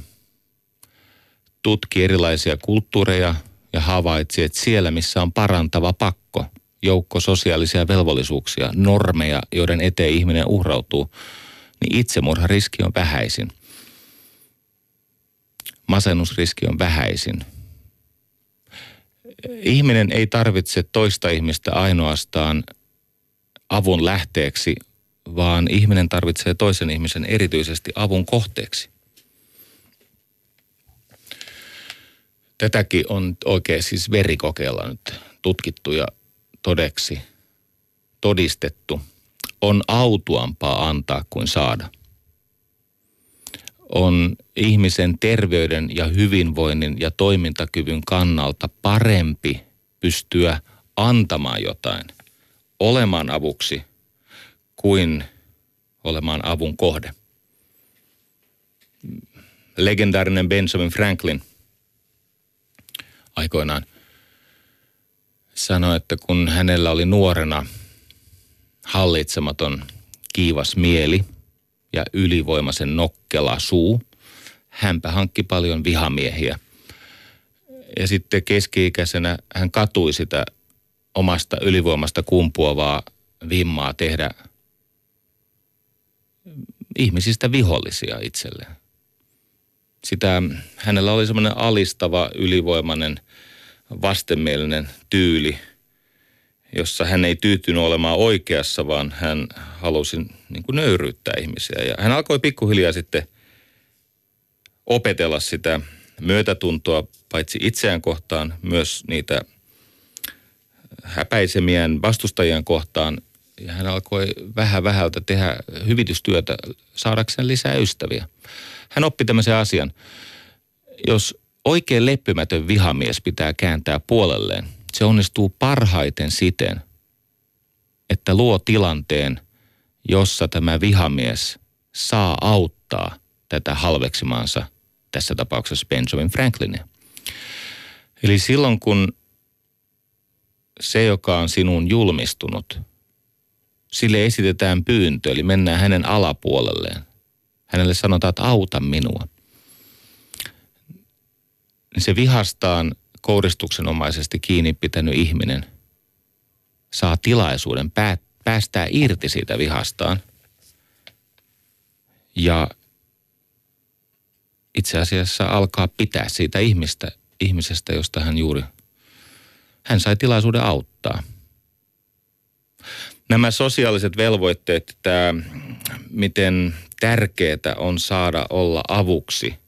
tutki erilaisia kulttuureja – ja havaitsi, että siellä missä on parantava pakko, joukko sosiaalisia velvollisuuksia, normeja, joiden eteen ihminen uhrautuu, niin itsemurhariski on vähäisin. Masennusriski on vähäisin. Ihminen ei tarvitse toista ihmistä ainoastaan avun lähteeksi, vaan ihminen tarvitsee toisen ihmisen erityisesti avun kohteeksi. Tätäkin on oikein siis verikokeella nyt tutkittu ja todeksi todistettu. On autuampaa antaa kuin saada. On ihmisen terveyden ja hyvinvoinnin ja toimintakyvyn kannalta parempi pystyä antamaan jotain, olemaan avuksi kuin olemaan avun kohde. Legendaarinen Benjamin Franklin – aikoinaan sanoi, että kun hänellä oli nuorena hallitsematon kiivas mieli ja ylivoimaisen nokkela suu, hänpä hankki paljon vihamiehiä. Ja sitten keski-ikäisenä hän katui sitä omasta ylivoimasta kumpuavaa vimmaa tehdä ihmisistä vihollisia itselleen. Sitä, hänellä oli semmoinen alistava, ylivoimainen, vastenmielinen tyyli, jossa hän ei tyytynyt olemaan oikeassa, vaan hän halusi niin kuin nöyryyttää ihmisiä. Ja hän alkoi pikkuhiljaa sitten opetella sitä myötätuntoa paitsi itseään kohtaan, myös niitä häpäisemiään vastustajien kohtaan. Ja hän alkoi vähän vähältä tehdä hyvitystyötä saadakseen lisää ystäviä hän oppi tämmöisen asian. Jos oikein leppymätön vihamies pitää kääntää puolelleen, se onnistuu parhaiten siten, että luo tilanteen, jossa tämä vihamies saa auttaa tätä halveksimaansa, tässä tapauksessa Benjamin Franklinia. Eli silloin kun se, joka on sinun julmistunut, sille esitetään pyyntö, eli mennään hänen alapuolelleen, hänelle sanotaan, että auta minua. Se vihastaan kouristuksenomaisesti kiinni pitänyt ihminen saa tilaisuuden päästää irti siitä vihastaan. Ja itse asiassa alkaa pitää siitä ihmistä, ihmisestä, josta hän juuri, hän sai tilaisuuden auttaa. Nämä sosiaaliset velvoitteet, tämä miten tärkeää on saada olla avuksi,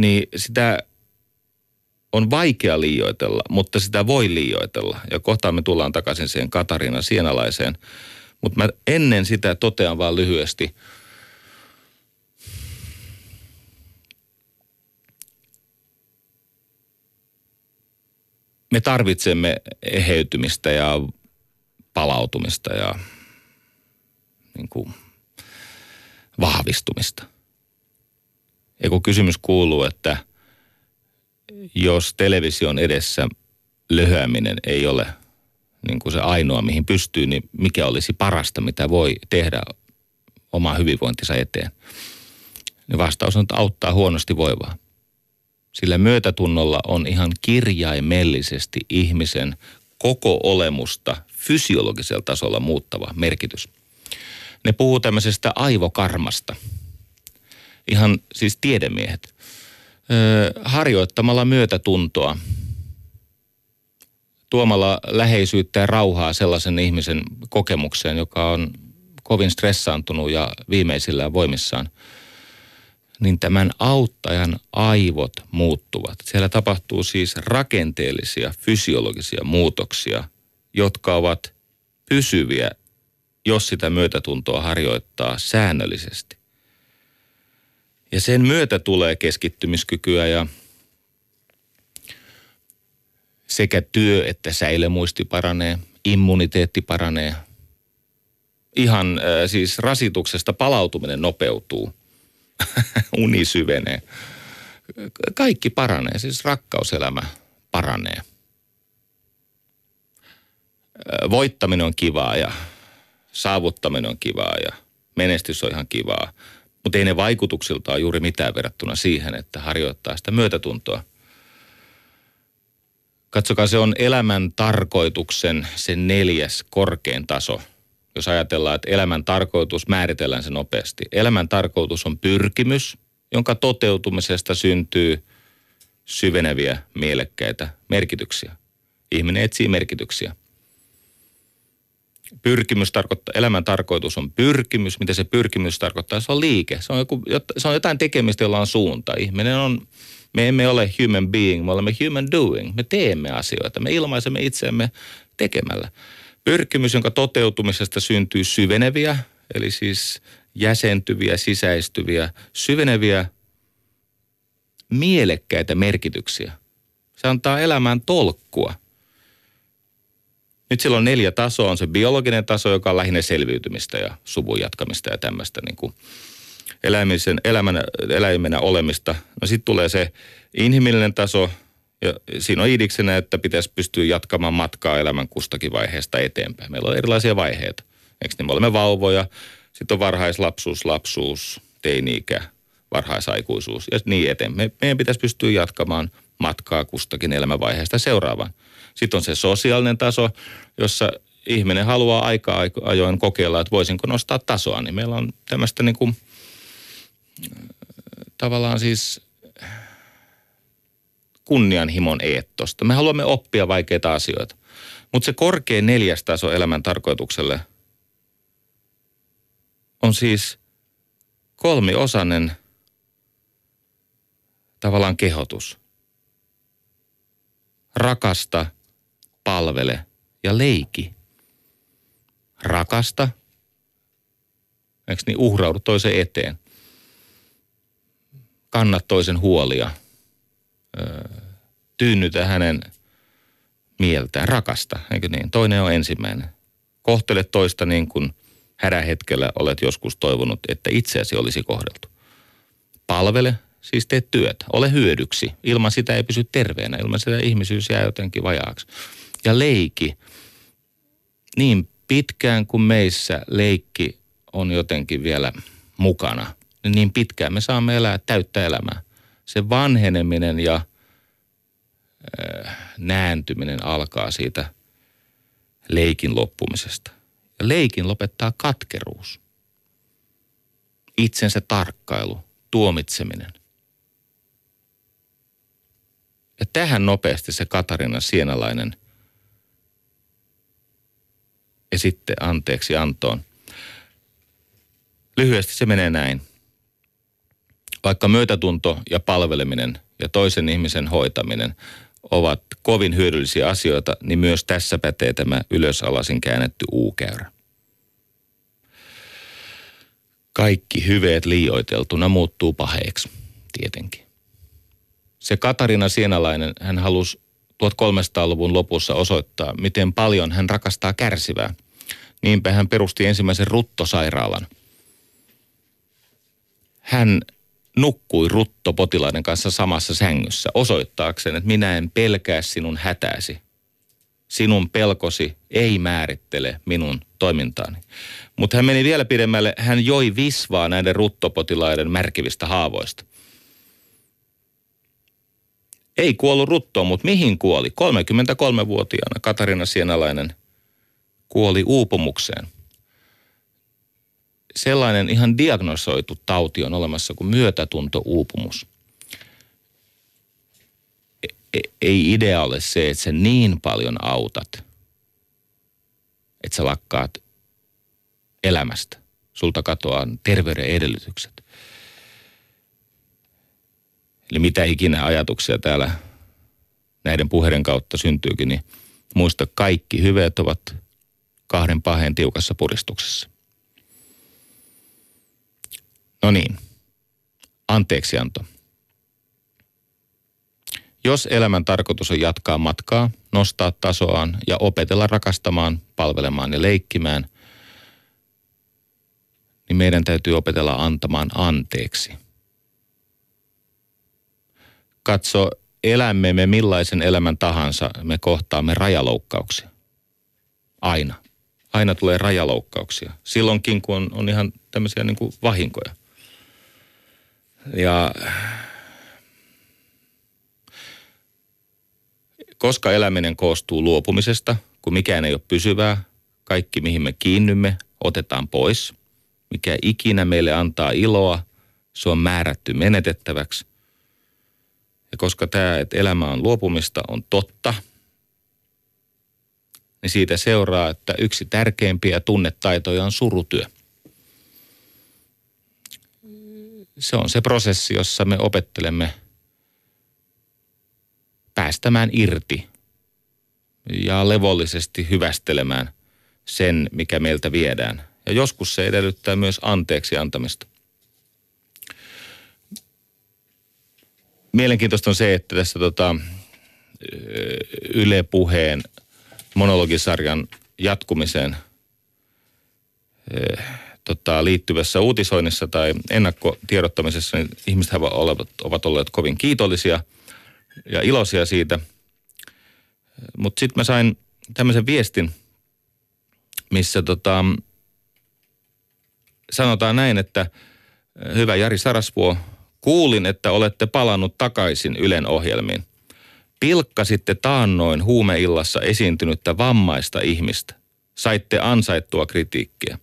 niin sitä on vaikea liioitella, mutta sitä voi liioitella. Ja kohta me tullaan takaisin siihen Katariina Sienalaiseen. Mutta mä ennen sitä totean vaan lyhyesti. Me tarvitsemme eheytymistä ja palautumista ja niin kuin vahvistumista. Ja kun kysymys kuuluu, että jos television edessä löhöäminen ei ole niin kuin se ainoa, mihin pystyy, niin mikä olisi parasta, mitä voi tehdä oma hyvinvointinsa eteen? Niin vastaus on, että auttaa huonosti voivaa. Sillä myötätunnolla on ihan kirjaimellisesti ihmisen koko olemusta fysiologisella tasolla muuttava merkitys. Ne puhuu tämmöisestä aivokarmasta. Ihan siis tiedemiehet. Harjoittamalla myötätuntoa, tuomalla läheisyyttä ja rauhaa sellaisen ihmisen kokemukseen, joka on kovin stressaantunut ja viimeisillään voimissaan, niin tämän auttajan aivot muuttuvat. Siellä tapahtuu siis rakenteellisia fysiologisia muutoksia, jotka ovat pysyviä, jos sitä myötätuntoa harjoittaa säännöllisesti. Ja sen myötä tulee keskittymiskykyä ja sekä työ- että säilömuisti paranee, immuniteetti paranee. Ihan äh, siis rasituksesta palautuminen nopeutuu, uni syvenee. Kaikki paranee, siis rakkauselämä paranee. Äh, voittaminen on kivaa ja saavuttaminen on kivaa ja menestys on ihan kivaa. Mutta ei ne vaikutuksiltaan juuri mitään verrattuna siihen, että harjoittaa sitä myötätuntoa Katsokaa, se on elämän tarkoituksen se neljäs korkein taso. Jos ajatellaan, että elämän tarkoitus määritellään se nopeasti. Elämän tarkoitus on pyrkimys, jonka toteutumisesta syntyy syveneviä, mielekkäitä merkityksiä. Ihminen etsii merkityksiä. Pyrkimys tarkoittaa, elämän tarkoitus on pyrkimys. Mitä se pyrkimys tarkoittaa? Se on liike. Se on, joku, se on jotain tekemistä, jolla on suunta. Ihminen on me emme ole human being, me olemme human doing. Me teemme asioita, me ilmaisemme itseämme tekemällä. Pyrkimys, jonka toteutumisesta syntyy syveneviä, eli siis jäsentyviä, sisäistyviä, syveneviä, mielekkäitä merkityksiä. Se antaa elämään tolkkua. Nyt silloin neljä tasoa. On se biologinen taso, joka on lähinnä selviytymistä ja suvun jatkamista ja tämmöistä niin kuin eläimisen, elämän, eläimenä olemista. No sitten tulee se inhimillinen taso, ja siinä on idiksenä, että pitäisi pystyä jatkamaan matkaa elämän kustakin vaiheesta eteenpäin. Meillä on erilaisia vaiheita. Eikö niin? Me olemme vauvoja, sitten on varhaislapsuus, lapsuus, teini-ikä, varhaisaikuisuus ja niin eteenpäin. Meidän pitäisi pystyä jatkamaan matkaa kustakin elämänvaiheesta seuraavaan. Sitten on se sosiaalinen taso, jossa ihminen haluaa aika ajoin kokeilla, että voisinko nostaa tasoa. Niin meillä on tämmöistä niin kuin – tavallaan siis kunnianhimon eettosta. Me haluamme oppia vaikeita asioita. Mutta se korkein neljäs taso elämän tarkoitukselle on siis kolmiosainen tavallaan kehotus. Rakasta, palvele ja leiki. Rakasta, eikö niin, uhraudu toisen eteen – kanna toisen huolia, tyynnytä hänen mieltään, rakasta, eikö niin? Toinen on ensimmäinen. Kohtele toista niin kuin hetkellä olet joskus toivonut, että itseäsi olisi kohdeltu. Palvele, siis tee työtä, ole hyödyksi. Ilman sitä ei pysy terveenä, ilman sitä ihmisyys jää jotenkin vajaaksi. Ja leiki, niin pitkään kuin meissä leikki on jotenkin vielä mukana – niin, niin pitkään me saamme elää täyttä elämää. Se vanheneminen ja äh, nääntyminen alkaa siitä leikin loppumisesta. Ja leikin lopettaa katkeruus. Itsensä tarkkailu, tuomitseminen. Ja tähän nopeasti se Katarina Sienalainen ja sitten anteeksi antoon. Lyhyesti se menee näin vaikka myötätunto ja palveleminen ja toisen ihmisen hoitaminen ovat kovin hyödyllisiä asioita, niin myös tässä pätee tämä ylösalasin käännetty U-käyrä. Kaikki hyveet liioiteltuna muuttuu paheeksi, tietenkin. Se Katarina Sienalainen, hän halusi 1300-luvun lopussa osoittaa, miten paljon hän rakastaa kärsivää. Niinpä hän perusti ensimmäisen ruttosairaalan. Hän nukkui ruttopotilaiden kanssa samassa sängyssä osoittaakseen, että minä en pelkää sinun hätääsi. Sinun pelkosi ei määrittele minun toimintaani. Mutta hän meni vielä pidemmälle. Hän joi visvaa näiden ruttopotilaiden märkivistä haavoista. Ei kuollut ruttoon, mutta mihin kuoli? 33-vuotiaana Katarina Sienalainen kuoli uupumukseen. Sellainen ihan diagnosoitu tauti on olemassa kuin myötätunto-uupumus. E, e, ei idea ole se, että sä niin paljon autat, että sä lakkaat elämästä. Sulta katoaa terveyden edellytykset. Eli mitä ikinä ajatuksia täällä näiden puheiden kautta syntyykin, niin muista kaikki hyveet ovat kahden paheen tiukassa puristuksessa. No niin, anteeksianto. Jos elämän tarkoitus on jatkaa matkaa, nostaa tasoaan ja opetella rakastamaan, palvelemaan ja leikkimään, niin meidän täytyy opetella antamaan anteeksi – katso elämme me millaisen elämän tahansa, me kohtaamme rajaloukkauksia. Aina. Aina tulee rajaloukkauksia. Silloinkin, kun on, on ihan tämmöisiä niin kuin vahinkoja. Ja koska eläminen koostuu luopumisesta, kun mikään ei ole pysyvää, kaikki mihin me kiinnymme otetaan pois. Mikä ikinä meille antaa iloa, se on määrätty menetettäväksi. Ja koska tämä, että elämä on luopumista, on totta, niin siitä seuraa, että yksi tärkeimpiä tunnetaitoja on surutyö. Se on se prosessi, jossa me opettelemme päästämään irti ja levollisesti hyvästelemään sen, mikä meiltä viedään. Ja joskus se edellyttää myös anteeksi antamista. Mielenkiintoista on se, että tässä tota, Yle Puheen monologisarjan jatkumiseen tota, liittyvässä uutisoinnissa tai ennakkotiedottamisessa, niin ihmiset ovat, ovat olleet kovin kiitollisia ja iloisia siitä. Mutta sitten mä sain tämmöisen viestin, missä tota, sanotaan näin, että hyvä Jari Sarasvuo, Kuulin, että olette palannut takaisin Ylen ohjelmiin. Pilkkasitte taannoin huumeillassa esiintynyttä vammaista ihmistä. Saitte ansaittua kritiikkiä.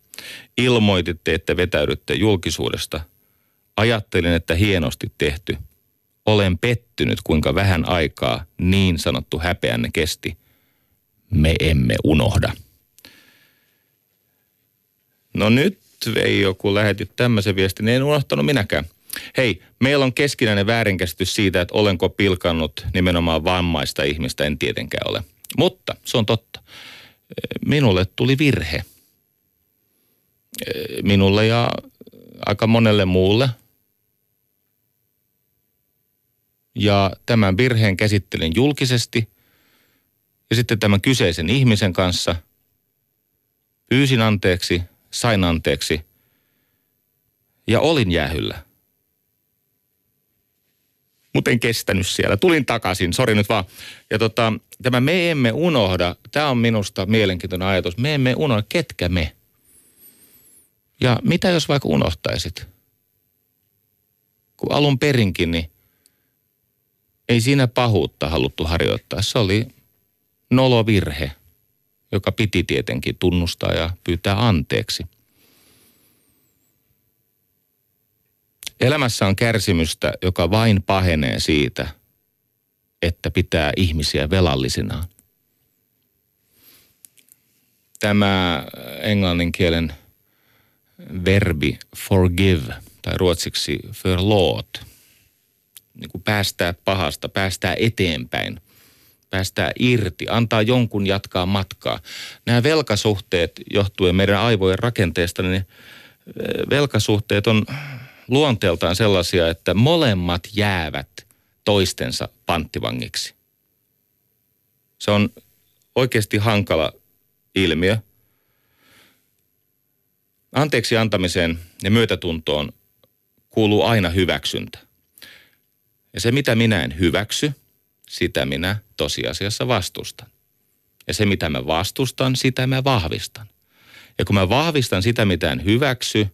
Ilmoititte, että vetäydytte julkisuudesta. Ajattelin, että hienosti tehty. Olen pettynyt, kuinka vähän aikaa niin sanottu häpeänne kesti. Me emme unohda. No nyt Veijo, kun lähetit tämmöisen viestin, niin en unohtanut minäkään. Hei, meillä on keskinäinen väärinkäsitys siitä, että olenko pilkannut nimenomaan vammaista ihmistä, en tietenkään ole. Mutta se on totta. Minulle tuli virhe. Minulle ja aika monelle muulle. Ja tämän virheen käsittelin julkisesti. Ja sitten tämän kyseisen ihmisen kanssa pyysin anteeksi, sain anteeksi ja olin jäähyllä mutta en kestänyt siellä. Tulin takaisin, sori nyt vaan. Ja tota, tämä me emme unohda, tämä on minusta mielenkiintoinen ajatus. Me emme unohda, ketkä me. Ja mitä jos vaikka unohtaisit? Kun alun perinkin, niin ei siinä pahuutta haluttu harjoittaa. Se oli nolovirhe, joka piti tietenkin tunnustaa ja pyytää anteeksi – Elämässä on kärsimystä, joka vain pahenee siitä, että pitää ihmisiä velallisinaan. Tämä englannin kielen verbi forgive tai ruotsiksi förlåt, niin kuin päästää pahasta, päästää eteenpäin, päästää irti, antaa jonkun jatkaa matkaa. Nämä velkasuhteet johtuen meidän aivojen rakenteesta, niin velkasuhteet on luonteeltaan sellaisia, että molemmat jäävät toistensa panttivangiksi. Se on oikeasti hankala ilmiö. Anteeksi antamiseen ja myötätuntoon kuuluu aina hyväksyntä. Ja se, mitä minä en hyväksy, sitä minä tosiasiassa vastustan. Ja se, mitä mä vastustan, sitä mä vahvistan. Ja kun mä vahvistan sitä, mitä en hyväksy,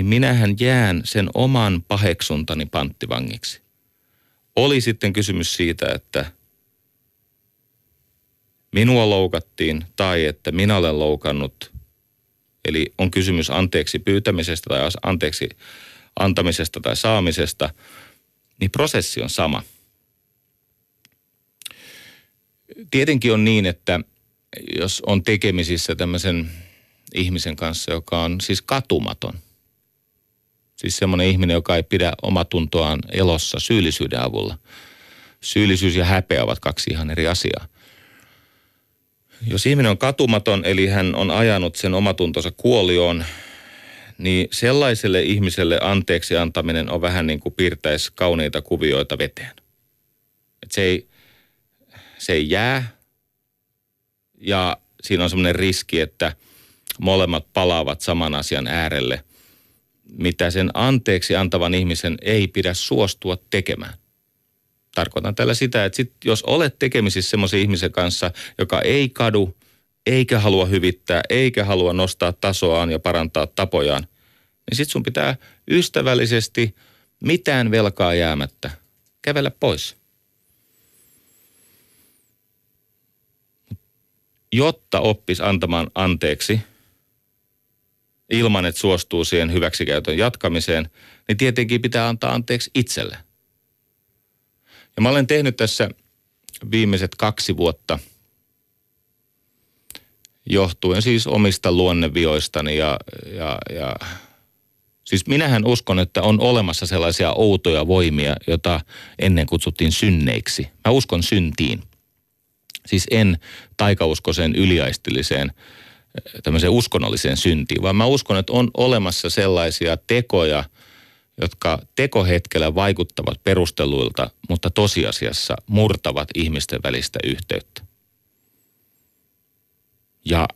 niin minähän jään sen oman paheksuntani panttivangiksi. Oli sitten kysymys siitä, että minua loukattiin tai että minä olen loukannut. Eli on kysymys anteeksi pyytämisestä tai anteeksi antamisesta tai saamisesta, niin prosessi on sama. Tietenkin on niin, että jos on tekemisissä tämmöisen ihmisen kanssa, joka on siis katumaton. Siis semmoinen ihminen, joka ei pidä omatuntoaan elossa syyllisyyden avulla. Syyllisyys ja häpeä ovat kaksi ihan eri asiaa. Jos ihminen on katumaton, eli hän on ajanut sen omatuntonsa kuolioon, niin sellaiselle ihmiselle anteeksi antaminen on vähän niin kuin piirtäisi kauniita kuvioita veteen. Et se, ei, se ei jää ja siinä on semmoinen riski, että molemmat palaavat saman asian äärelle, mitä sen anteeksi antavan ihmisen ei pidä suostua tekemään. Tarkoitan tällä sitä, että sit, jos olet tekemisissä semmoisen ihmisen kanssa, joka ei kadu, eikä halua hyvittää, eikä halua nostaa tasoaan ja parantaa tapojaan, niin sit sun pitää ystävällisesti mitään velkaa jäämättä kävellä pois. Jotta oppis antamaan anteeksi ilman, että suostuu siihen hyväksikäytön jatkamiseen, niin tietenkin pitää antaa anteeksi itselle. Ja mä olen tehnyt tässä viimeiset kaksi vuotta johtuen siis omista luonnevioistani ja, ja, ja Siis minähän uskon, että on olemassa sellaisia outoja voimia, joita ennen kutsuttiin synneiksi. Mä uskon syntiin. Siis en taikauskoiseen yliaistilliseen tämmöiseen uskonnolliseen syntiin, vaan mä uskon, että on olemassa sellaisia tekoja, jotka tekohetkellä vaikuttavat perusteluilta, mutta tosiasiassa murtavat ihmisten välistä yhteyttä. Ja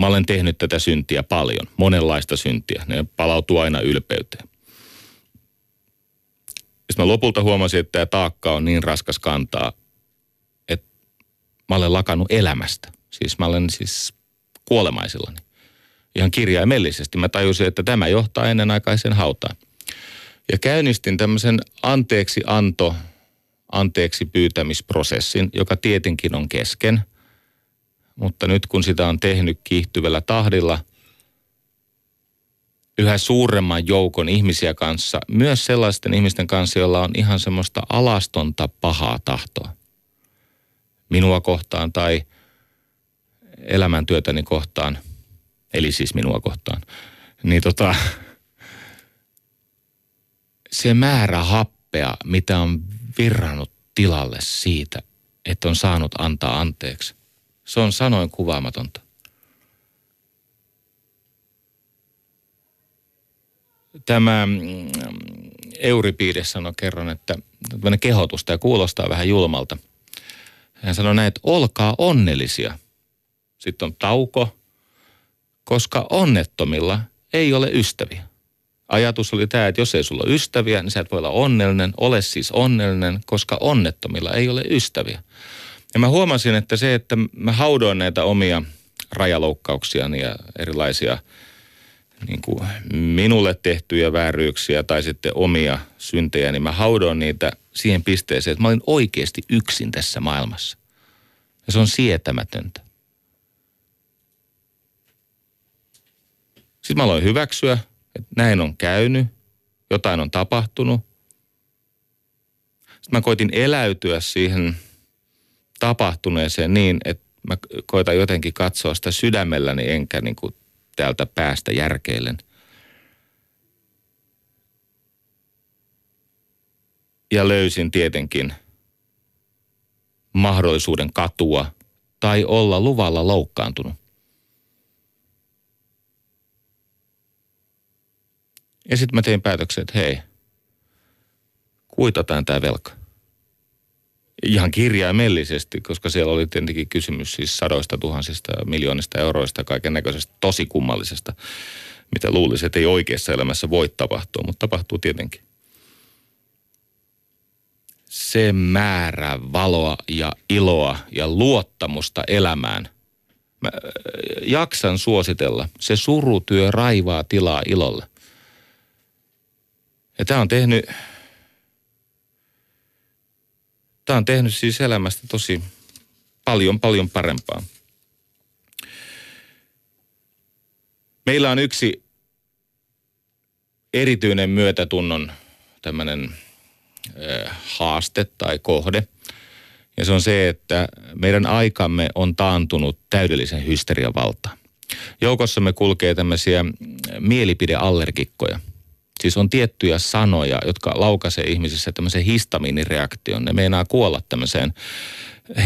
Mä olen tehnyt tätä syntiä paljon, monenlaista syntiä. Ne palautuu aina ylpeyteen. Sitten mä lopulta huomasin, että tämä taakka on niin raskas kantaa, että mä olen lakannut elämästä. Siis mä olen siis kuolemaisillani. Ihan kirjaimellisesti. Mä tajusin, että tämä johtaa ennenaikaisen hautaan. Ja käynnistin tämmöisen anteeksi anto, anteeksi pyytämisprosessin, joka tietenkin on kesken – mutta nyt kun sitä on tehnyt kiihtyvällä tahdilla yhä suuremman joukon ihmisiä kanssa, myös sellaisten ihmisten kanssa, joilla on ihan semmoista alastonta pahaa tahtoa minua kohtaan tai elämäntyötäni kohtaan, eli siis minua kohtaan, niin tota, se määrä happea, mitä on virrannut tilalle siitä, että on saanut antaa anteeksi, se on sanoin kuvaamatonta. Tämä mm, Euripides sanoi kerran, että tämmöinen kehotus, tämä kuulostaa vähän julmalta. Hän sanoi näin, että olkaa onnellisia. Sitten on tauko, koska onnettomilla ei ole ystäviä. Ajatus oli tämä, että jos ei sulla ole ystäviä, niin sä et voi olla onnellinen. Ole siis onnellinen, koska onnettomilla ei ole ystäviä. Ja mä huomasin, että se, että mä haudoin näitä omia rajaloukkauksia ja erilaisia niin kuin minulle tehtyjä vääryyksiä tai sitten omia syntejä, niin mä haudoin niitä siihen pisteeseen, että mä olin oikeasti yksin tässä maailmassa. Ja se on sietämätöntä. Sitten mä aloin hyväksyä, että näin on käynyt, jotain on tapahtunut. Sitten mä koitin eläytyä siihen – tapahtuneeseen niin, että mä koitan jotenkin katsoa sitä sydämelläni enkä niin kuin täältä päästä järkeilen. Ja löysin tietenkin mahdollisuuden katua tai olla luvalla loukkaantunut. Ja sitten mä tein päätöksen, että hei, kuitataan tämä velka. Ihan kirjaimellisesti, koska siellä oli tietenkin kysymys siis sadoista tuhansista, miljoonista euroista, kaiken näköisestä tosi kummallisesta, mitä luulisi, että ei oikeassa elämässä voi tapahtua, mutta tapahtuu tietenkin. Se määrä valoa ja iloa ja luottamusta elämään. Mä äh, jaksan suositella. Se surutyö raivaa tilaa ilolle. Ja tämä on tehnyt, tämä on tehnyt siis elämästä tosi paljon, paljon parempaa. Meillä on yksi erityinen myötätunnon tämmöinen haaste tai kohde. Ja se on se, että meidän aikamme on taantunut täydellisen hysterian valtaan. Joukossamme kulkee tämmöisiä mielipideallergikkoja – Siis on tiettyjä sanoja, jotka laukaisee ihmisissä tämmöisen histamiinireaktion. Ne meinaa kuolla tämmöiseen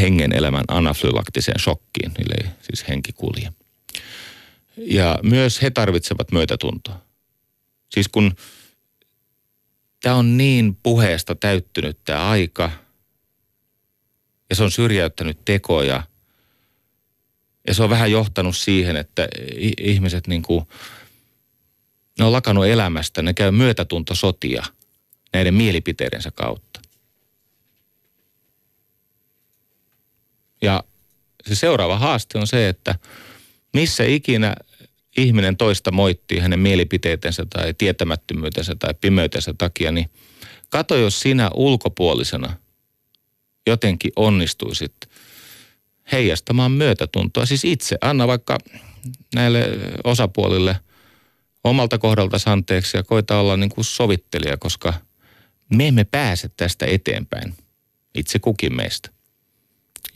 hengen elämän anafylaktiseen shokkiin, ei siis henki kulje. Ja myös he tarvitsevat myötätuntoa. Siis kun tämä on niin puheesta täyttynyt tämä aika, ja se on syrjäyttänyt tekoja, ja se on vähän johtanut siihen, että ihmiset niin kuin ne on lakannut elämästä, ne käy myötätuntosotia näiden mielipiteidensä kautta. Ja se seuraava haaste on se, että missä ikinä ihminen toista moittii hänen mielipiteitensä tai tietämättömyytensä tai pimeytensä takia, niin kato, jos sinä ulkopuolisena jotenkin onnistuisit heijastamaan myötätuntoa. Siis itse, anna vaikka näille osapuolille – omalta kohdalta anteeksi ja koita olla niin kuin sovittelija, koska me emme pääse tästä eteenpäin, itse kukin meistä.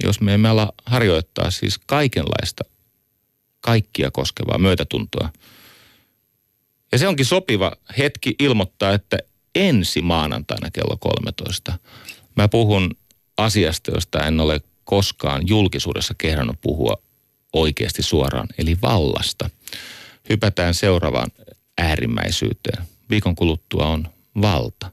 Jos me emme ala harjoittaa siis kaikenlaista, kaikkia koskevaa myötätuntoa. Ja se onkin sopiva hetki ilmoittaa, että ensi maanantaina kello 13 mä puhun asiasta, josta en ole koskaan julkisuudessa kehdannut puhua oikeasti suoraan, eli vallasta hypätään seuraavaan äärimmäisyyteen. Viikon kuluttua on valta.